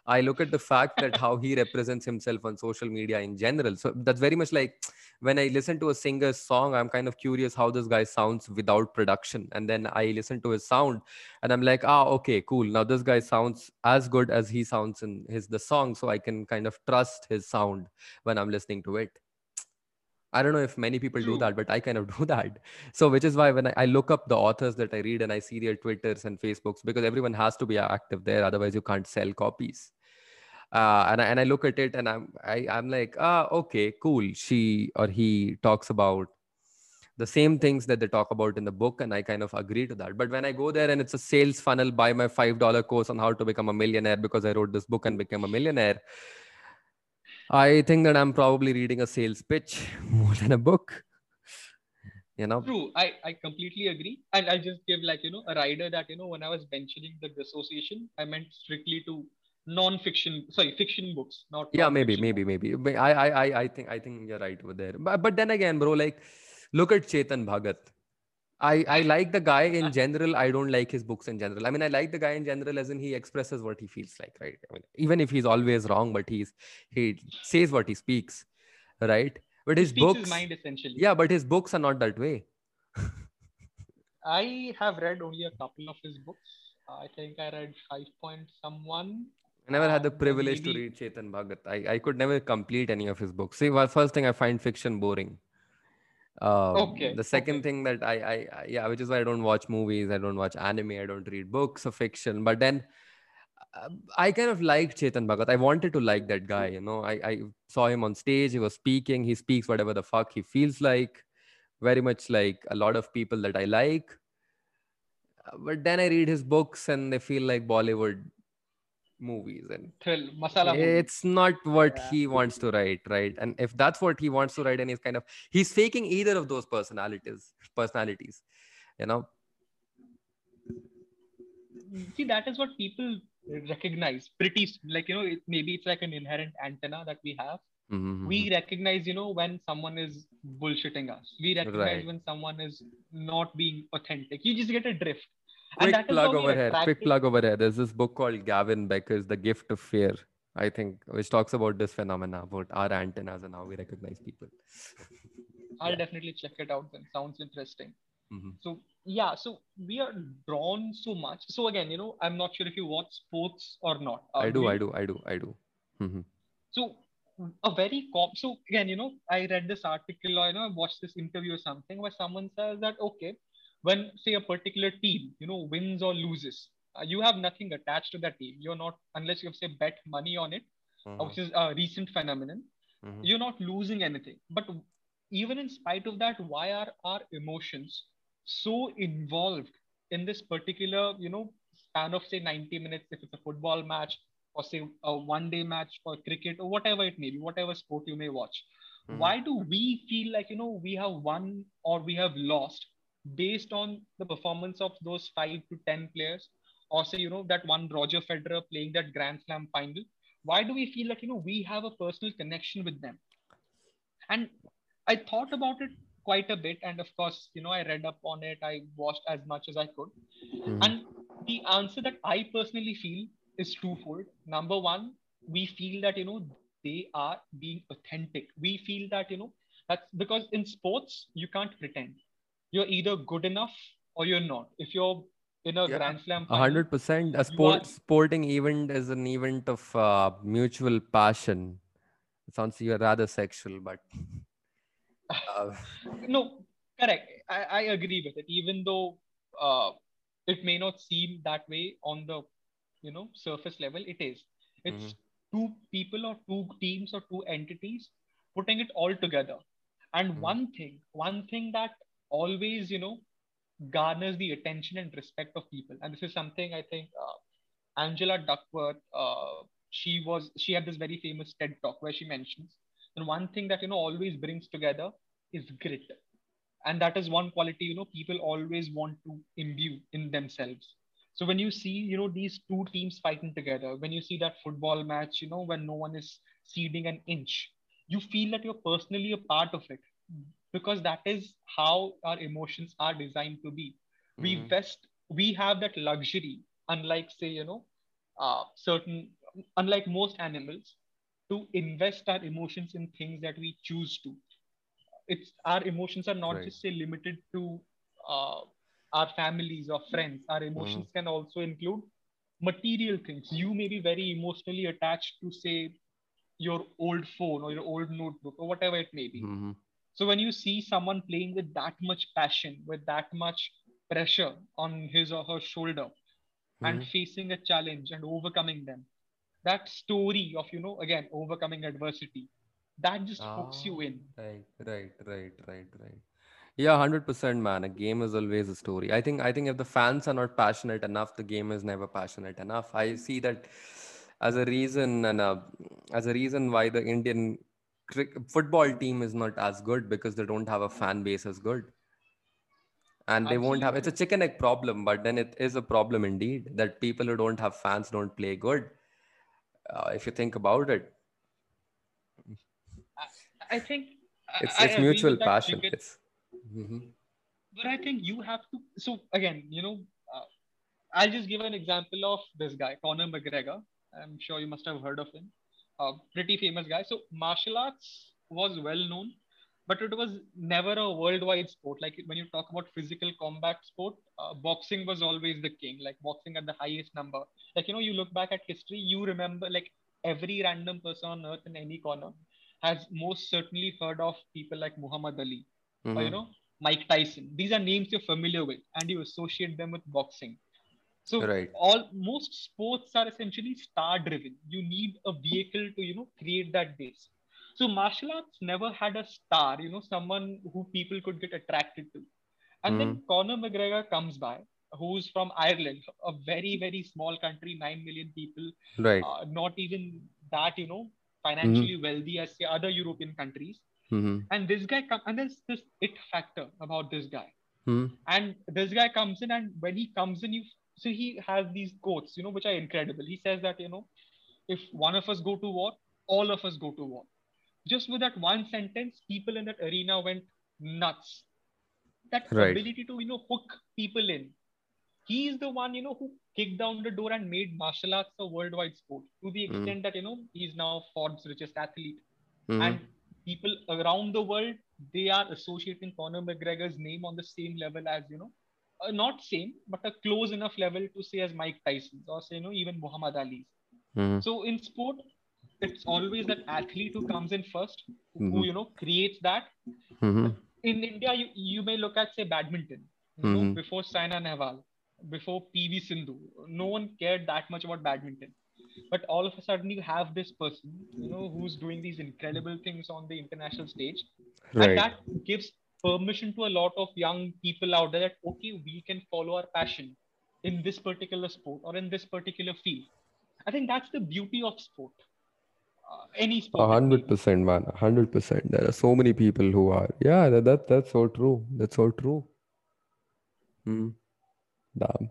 I look at the fact that how he represents himself on social media in general. So that's very much like when I listen to a singer's song, I'm kind of curious how this guy sounds without production. And then I listen to his sound and I'm like, ah, okay, cool. Now this guy sounds as good as he sounds in his the song. So I can kind of trust his sound when I'm listening to it. I don't know if many people do that, but I kind of *laughs* do that. So, which is why when I, I, look up the authors that I read and I see their Twitters and Facebooks, because everyone has to be active there, otherwise you can't sell copies. Uh, and I, and I look at it and I'm I, I'm like, ah, okay, cool. She or he talks about the same things that they talk about in the book, and I kind of agree to that. But when I go there and it's a sales funnel, buy my five dollar course on how to become a millionaire because I wrote this book and became a millionaire I think that I'm probably reading a sales pitch *laughs* more than a book. You know? True. I, I completely agree. And I'll just give like, you know, a rider that, you know, when I was mentioning the dissociation, I meant strictly to non-fiction, sorry, fiction books, not Yeah, maybe, maybe, maybe. I, I, I, I think I think you're right over there. But but then again, bro, like look at Chetan Bhagat I, I like the guy in *laughs* general. I don't like his books in general. I mean, I like the guy in general as in he expresses what he feels like, right? I mean, even if he's always wrong, but he's he says what he speaks, right? But his books, his mind essentially. Yeah, but his books are not that way. *laughs* I have read only a couple of his books. I think I read Five Point Someone. I never had the privilege maybe... to read Chetan Bhagat. I, I could never complete any of his books. See, well, first thing I find fiction boring um, okay. The second okay. thing that I, I, I, yeah, which is why I don't watch movies, I don't watch anime, I don't read books of fiction. But then uh, I kind of like Chetan Bhagat. I wanted to like that guy. You know, I, I saw him on stage. He was speaking. He speaks whatever the fuck he feels like. Very much like a lot of people that I like. Uh, but then I read his books and they feel like Bollywood movies and Thrill, masala it's not what yeah. he wants to write right and if that's what he wants to write and he's kind of he's faking either of those personalities personalities you know see that is what people recognize pretty like you know it, maybe it's like an inherent antenna that we have mm-hmm. we mm-hmm. recognize you know when someone is bullshitting us we recognize right. when someone is not being authentic you just get a drift quick plug over here quick plug over here. There's this book called gavin becker's the gift of fear i think which talks about this phenomena about our antennas and how we recognize people. *laughs* I'll yeah. definitely check it out then. Sounds interesting. Mm-hmm. so yeah so we are drawn so much. So again you know i'm not sure if you watch sports or not. Uh, i do we, i do i do i do. Mm-hmm. so a very com- so again you know i read this article or you know i watched this interview or something where someone says that okay when say a particular team you know wins or loses uh, you have nothing attached to that team you're not unless you have say bet money on it mm-hmm. uh, which is a recent phenomenon mm-hmm. you're not losing anything but even in spite of that why are our emotions so involved in this particular, you know, span of say 90 minutes, if it's a football match or say a one day match for cricket or whatever it may be, whatever sport you may watch. Mm-hmm. Why do we feel like, you know, we have won or we have lost based on the performance of those five to 10 players? Or say, you know, that one Roger Federer playing that Grand Slam final. Why do we feel like, you know, we have a personal connection with them? And I thought about it quite a bit and of course you know i read up on it i watched as much as i could mm-hmm. and the answer that i personally feel is twofold number one we feel that you know they are being authentic we feel that you know that's because in sports you can't pretend you're either good enough or you're not if you're in a yeah. grand slam final, 100% a sport are... sporting event is an event of uh, mutual passion it sounds you're rather sexual but *laughs* uh, no, correct. I, I agree with it. Even though uh, it may not seem that way on the you know surface level, it is. It's mm-hmm. two people or two teams or two entities putting it all together. And mm-hmm. one thing, one thing that always you know garners the attention and respect of people, and this is something I think uh, Angela Duckworth. Uh, she was she had this very famous TED talk where she mentions and one thing that you know always brings together is grit. And that is one quality you know people always want to imbue in themselves. So when you see you know these two teams fighting together when you see that football match you know when no one is ceding an inch you feel that you're personally a part of it because that is how our emotions are designed to be mm-hmm. we best we have that luxury unlike say you know uh, certain unlike most animals to invest our emotions in things that we choose to it's our emotions are not right. just say limited to uh, our families or friends our emotions mm. can also include material things you may be very emotionally attached to say your old phone or your old notebook or whatever it may be mm-hmm. So when you see someone playing with that much passion with that much pressure on his or her shoulder mm-hmm. and facing a challenge and overcoming them that story of you know again overcoming adversity that just hooks you in. right right right right right. Yeah 100% man. A game is always a story. I think i think if the fans are not passionate enough the game is never passionate enough. I see that as a reason and a, as a reason why the indian football team is not as good because they don't have a fan base as good. And they Absolutely. won't have it's a chicken egg problem but then it is a problem indeed that people who don't have fans don't play good. Uh, if you think about it. I, I think it's, I, it's I mutual passion. It's, mm-hmm. but i think you have to so again you know uh, i'll just give an example of this guy conor mcgregor. I'm sure you must have heard of him a pretty famous guy so martial arts was well known but it was never a worldwide sport. Like when you talk about physical combat sport, uh, boxing was always the king, like boxing at the highest number. Like, you know, you look back at history, you remember like every random person on earth in any corner has most certainly heard of people like Muhammad Ali mm-hmm. or, you know, Mike Tyson. These are names you're familiar with and you associate them with boxing. So right. all most sports are essentially star driven. You need a vehicle to, you know, create that base. So martial arts never had a star, you know, someone who people could get attracted to. And mm. then hmm. Conor McGregor comes by, who's from Ireland, a very, very small country, 9 million people. Right. Uh, not even that, you know, financially mm-hmm. wealthy as the other European countries. Mm-hmm. And this guy comes, and there's this it factor about this guy. Hmm. And this guy comes in, and when he comes in, you so he has these quotes, you know, which are incredible. He says that you know, if one of us go to war, all of us go to war. Just with that one sentence, people in that arena went nuts. That right. ability to you know hook people in. He is the one you know who kicked down the door and made martial arts a worldwide sport to the hmm. extent mm. that you know he's now Forbes' richest athlete, mm. and people around the world they are associating Conor McGregor's name on the same level as you know, uh, not same, but a close enough level to say as Mike Tyson's or say you know even Muhammad Ali's. Mm-hmm. So in sport, it's always that athlete who comes in 1st mm-hmm. who you know creates that. Mm-hmm. In India, you, you may look at say badminton. You know, mm-hmm. before Saina Nehwal, before PV Sindhu, no one cared that much about badminton but all of a sudden you have this person you know who's doing these incredible things on the international stage right. and that gives permission to a lot of young people out there that okay we can follow our passion in this particular sport or in this particular field i think that's the beauty of sport uh, any sport. hundred percent, man. hundred percent. There are so many people who are. Yeah, that, that that's so true. That's so true. Hmm. Damn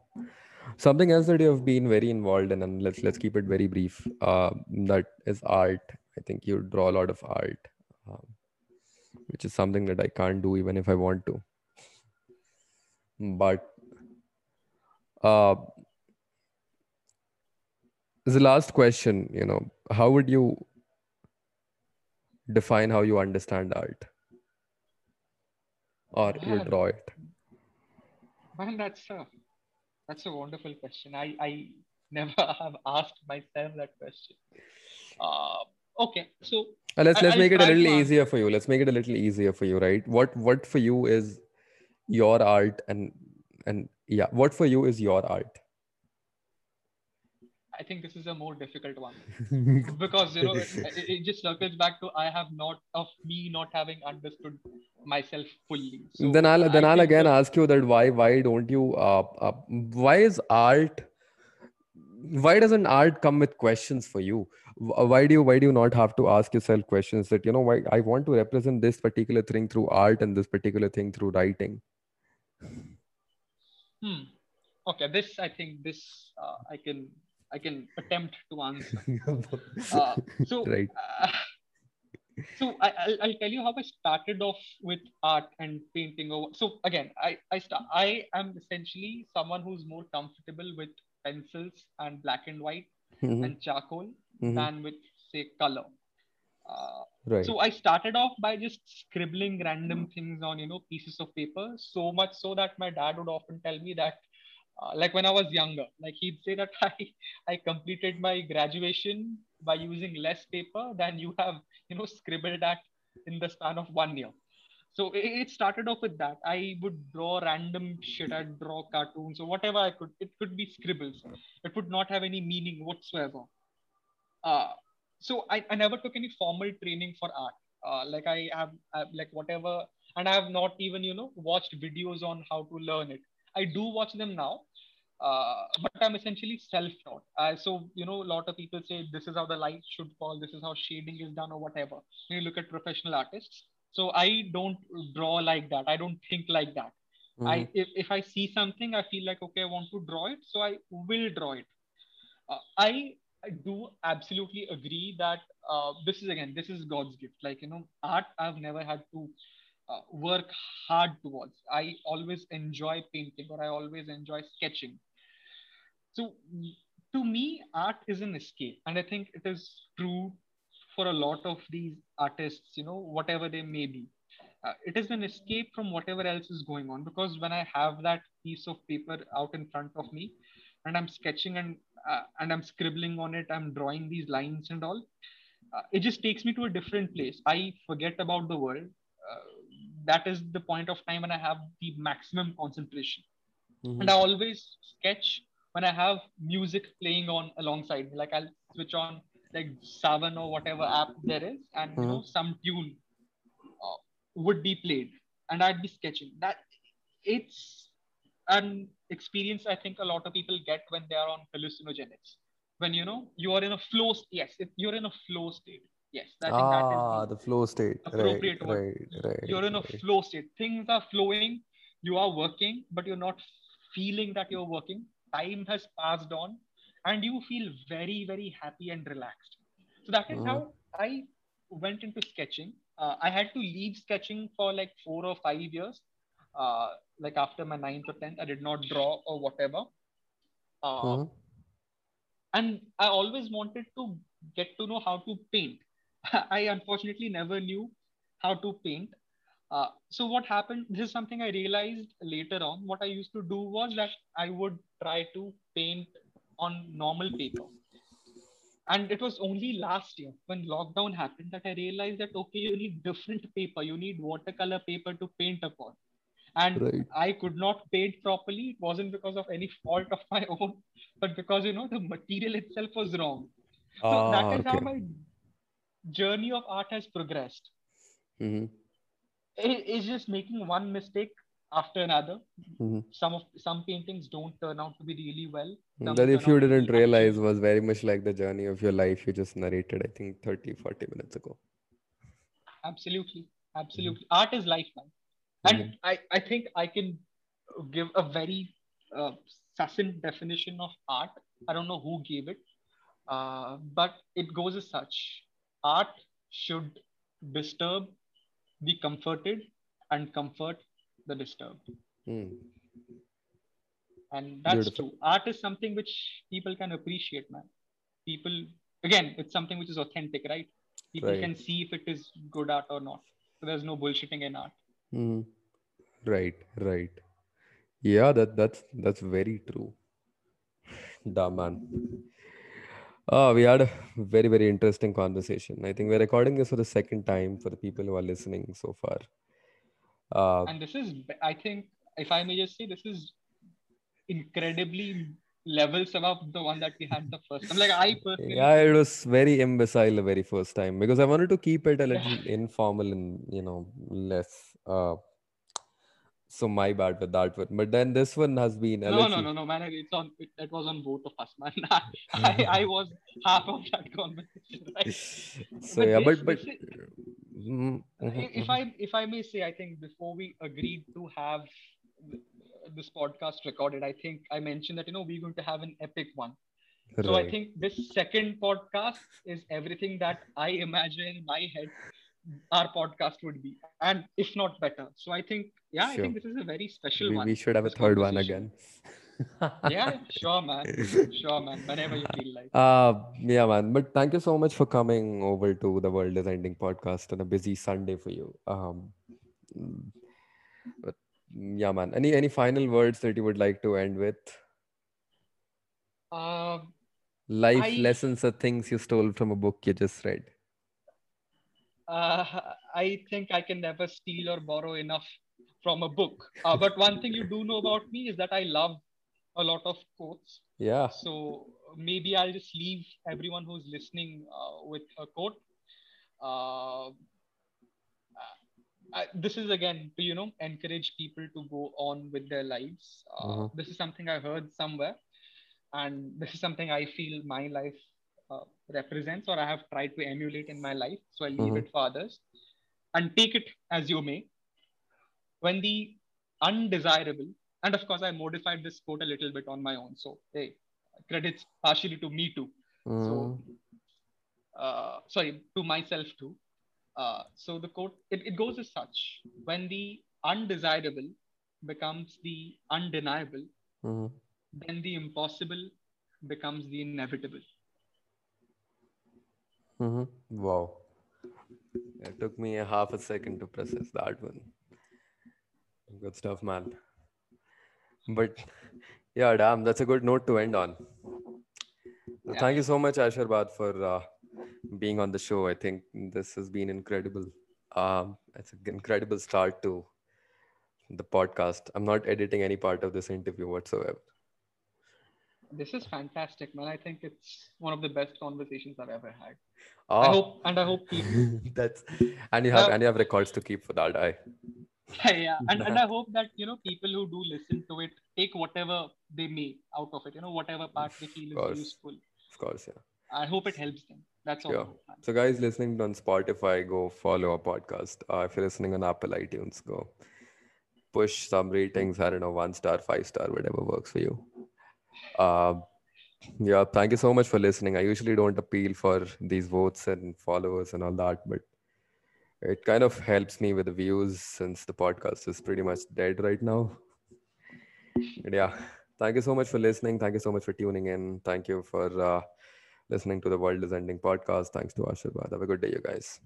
something else that you have been very involved in and let's let's keep it very brief uh, that is art i think you draw a lot of art um, which is something that i can't do even if i want to. But uh, the last question you know. How would you define how you understand art? Or you draw it? Man that's tough that's a wonderful question. I, I never *laughs* have asked myself that question. Uh, okay, so uh, let's let's I, make it a little easier for you. Let's make it a little easier for you, right? What what for you is your art and and yeah, what for you is your art? I think this is a more difficult one *laughs* because you know it, it, just circles back to I have not of me not having understood myself fully. So then I'll then I I'll again ask you that why why don't you uh, uh, why is art why doesn't art come with questions for you why do you why do you not have to ask yourself questions that you know why i want to represent this particular thing through art and this particular thing through writing hmm okay this i think this uh, i can I can attempt to answer. *laughs* uh, so, *laughs* right. Uh, so I, will I'll tell you how I started off with art and painting. So again, I I start. I am essentially someone who's more comfortable with pencils and black and white mm-hmm. and charcoal mm-hmm. than with say color. Uh, right. So I started off by just scribbling random things on you know pieces of paper. So much so that my dad would often tell me that uh, like when I was younger, like he'd say that *laughs* I, I completed my graduation by using less paper than you have, you know, scribbled at in the span of one year. So it, started off with that. I would draw random shit. I'd draw cartoons or whatever I could. It could be scribbles. It would not have any meaning whatsoever. Uh, so I, I never took any formal training for art. Uh, like I have, I have like whatever, and I have not even you know watched videos on how to learn it I do watch them now, uh, but I'm essentially self-taught. Uh, so you know, a lot of people say this is how the light should fall, this is how shading is done, or whatever. When you look at professional artists, so I don't draw like that. I don't think like that. Mm-hmm. I if, if I see something, I feel like okay, I want to draw it, so I will draw it. Uh, I I do absolutely agree that uh, this is again this is God's gift. Like you know, art I've never had to uh, work hard towards. I always enjoy painting or I always enjoy sketching. So to me, art is an escape. And I think it is true for a lot of these artists, you know, whatever they may be. Uh, it is an escape from whatever else is going on because when I have that piece of paper out in front of me and I'm sketching and uh, and I'm scribbling on it, I'm drawing these lines and all. Uh, it just takes me to a different place. I forget about the world. Uh, that is the point of time when I have the maximum concentration. Mm-hmm. And I always sketch when I have music playing on alongside me. Like I'll switch on like Saavn or whatever app there is, and mm-hmm. you know mm-hmm. some tune uh, would be played, and I'd be sketching. That it's an experience I think a lot of people get when they are on hallucinogenics. When you know you are in a flow. Yes, if you're in a flow state Yes, I think ah, that is the, the flow state. Appropriate right, right, right. You're in a right. flow state. Things are flowing. you are working, but you're not feeling that you're working. Time has passed on, and you feel very, very happy and relaxed. So that is how uh-huh. I went into sketching. Uh, I had to leave sketching for like four or five years. Uh, like after my ninth or tenth, I did not draw or whatever. Uh, uh-huh. And I always wanted to get to know how to paint. *laughs* I unfortunately never knew how to paint. Uh, so what happened? This is something I realized later on. What I used to do was that I would try to paint on normal paper. And it was only last year when lockdown happened that I realized that okay, you need different paper. You need watercolor paper to paint upon. And right. I could not paint properly. It wasn't because of any fault of my own, *laughs* but because you know the material itself was wrong. So ah, that is okay. how my journey of art has progressed. Mm-hmm. It, it's just making one mistake after another. Mm-hmm. Some of some paintings don't turn out to be really well. Some that if you didn't realize was very much like the journey of your life you just narrated, I think 30, 40 minutes ago. Absolutely. Absolutely. Mm-hmm. Art is life, man. And mm-hmm. I, I think I can give a very uh, succinct definition of art. I don't know who gave it, uh, but it goes as such art should disturb the comforted and comfort the disturbed. Mm. And that's Beautiful. true. Art is something which people can appreciate, man. People, again, it's something which is authentic, right? People right. can see if it is good art or not. So there's no bullshitting in art. Mm. Right, right. Yeah, that that's that's very true. *laughs* Damn man. Oh, we had a very, very interesting conversation. I think we're recording this for the second time for the people who are listening so far. Uh, and this is, I think, if I may just say, this is incredibly levels above the one that we had the first time. I'm like I personally, yeah, it was very imbecile the very first time because I wanted to keep it a little *laughs* informal and you know less uh, so my bad with that one. But then this one has been no, little... no, no, no, man. It's on. It, it was on both of us, man. *laughs* *laughs* I, I was half of that conversation, right? So but yeah, this, but but is, mm-hmm. Mm-hmm, uh, mm-hmm, if mm-hmm. I if I may say, I think before we agreed to have this podcast recorded, I think I mentioned that you know we're going to have an epic one. Right. So I think this second podcast is everything that I imagine in my head our podcast would be, and if not better. So I think, yeah, sure. I think this is a very special we, one. We should have a third one again. *laughs* yeah, sure, man. Sure, man. Whenever you feel like. Uh, yeah, man. But thank you so much for coming over to the World is Ending podcast on a busy Sunday for you. Um, but yeah, man. Any any final words that you would like to end with? Uh, Life I... lessons or things you stole from a book you just read uh, I think I can never steal or borrow enough from a book. Uh, but one thing you do know about me is that I love a lot of quotes. Yeah. So maybe I'll just leave everyone who's listening uh, with a quote. Uh, I, this is again to you know encourage people to go on with their lives. Uh, uh-huh. This is something I heard somewhere, and this is something I feel my life uh, represents or I have tried to emulate in my life. So I leave mm-hmm. it for others and take it as you may. When the undesirable, and of course, I modified this quote a little bit on my own. So, hey, credits partially to me too. Mm. So, uh, sorry, to myself too. Uh, so the quote it, it goes as such: when the undesirable becomes the undeniable, mm-hmm. then the impossible becomes the inevitable. Mm-hmm. Wow. It took me a half a second to process that one. Good stuff, man. But yeah, damn, that's a good note to end on. Yeah. Thank you so much, Ashirbad, for uh, being on the show. I think this has been incredible. Um, it's an incredible start to the podcast. I'm not editing any part of this interview whatsoever this is fantastic, man. I think it's one of the best conversations I've ever had. Oh. I hope, and I hope *laughs* people. That's and you have uh, and you have records to keep for that. I. *laughs* yeah, and, and I hope that you know people who do listen to it take whatever they may out of it. You know, whatever part they feel is useful. Of course, yeah. I hope it helps them. That's all. Yeah. So, guys, listening on Spotify, go follow our podcast. Uh, if you're listening on Apple iTunes, go push some ratings. I don't know, one star, five star, whatever works for you. Uh, yeah, thank you so much for listening. I usually don't appeal for these votes and followers and all that, but it kind of helps me with the views since the podcast is pretty much dead right now. But yeah, thank you so much for listening. Thank you so much for tuning in. Thank you for uh, listening to the World is Ending podcast. Thanks to Ashirbad. Have a good day, you guys.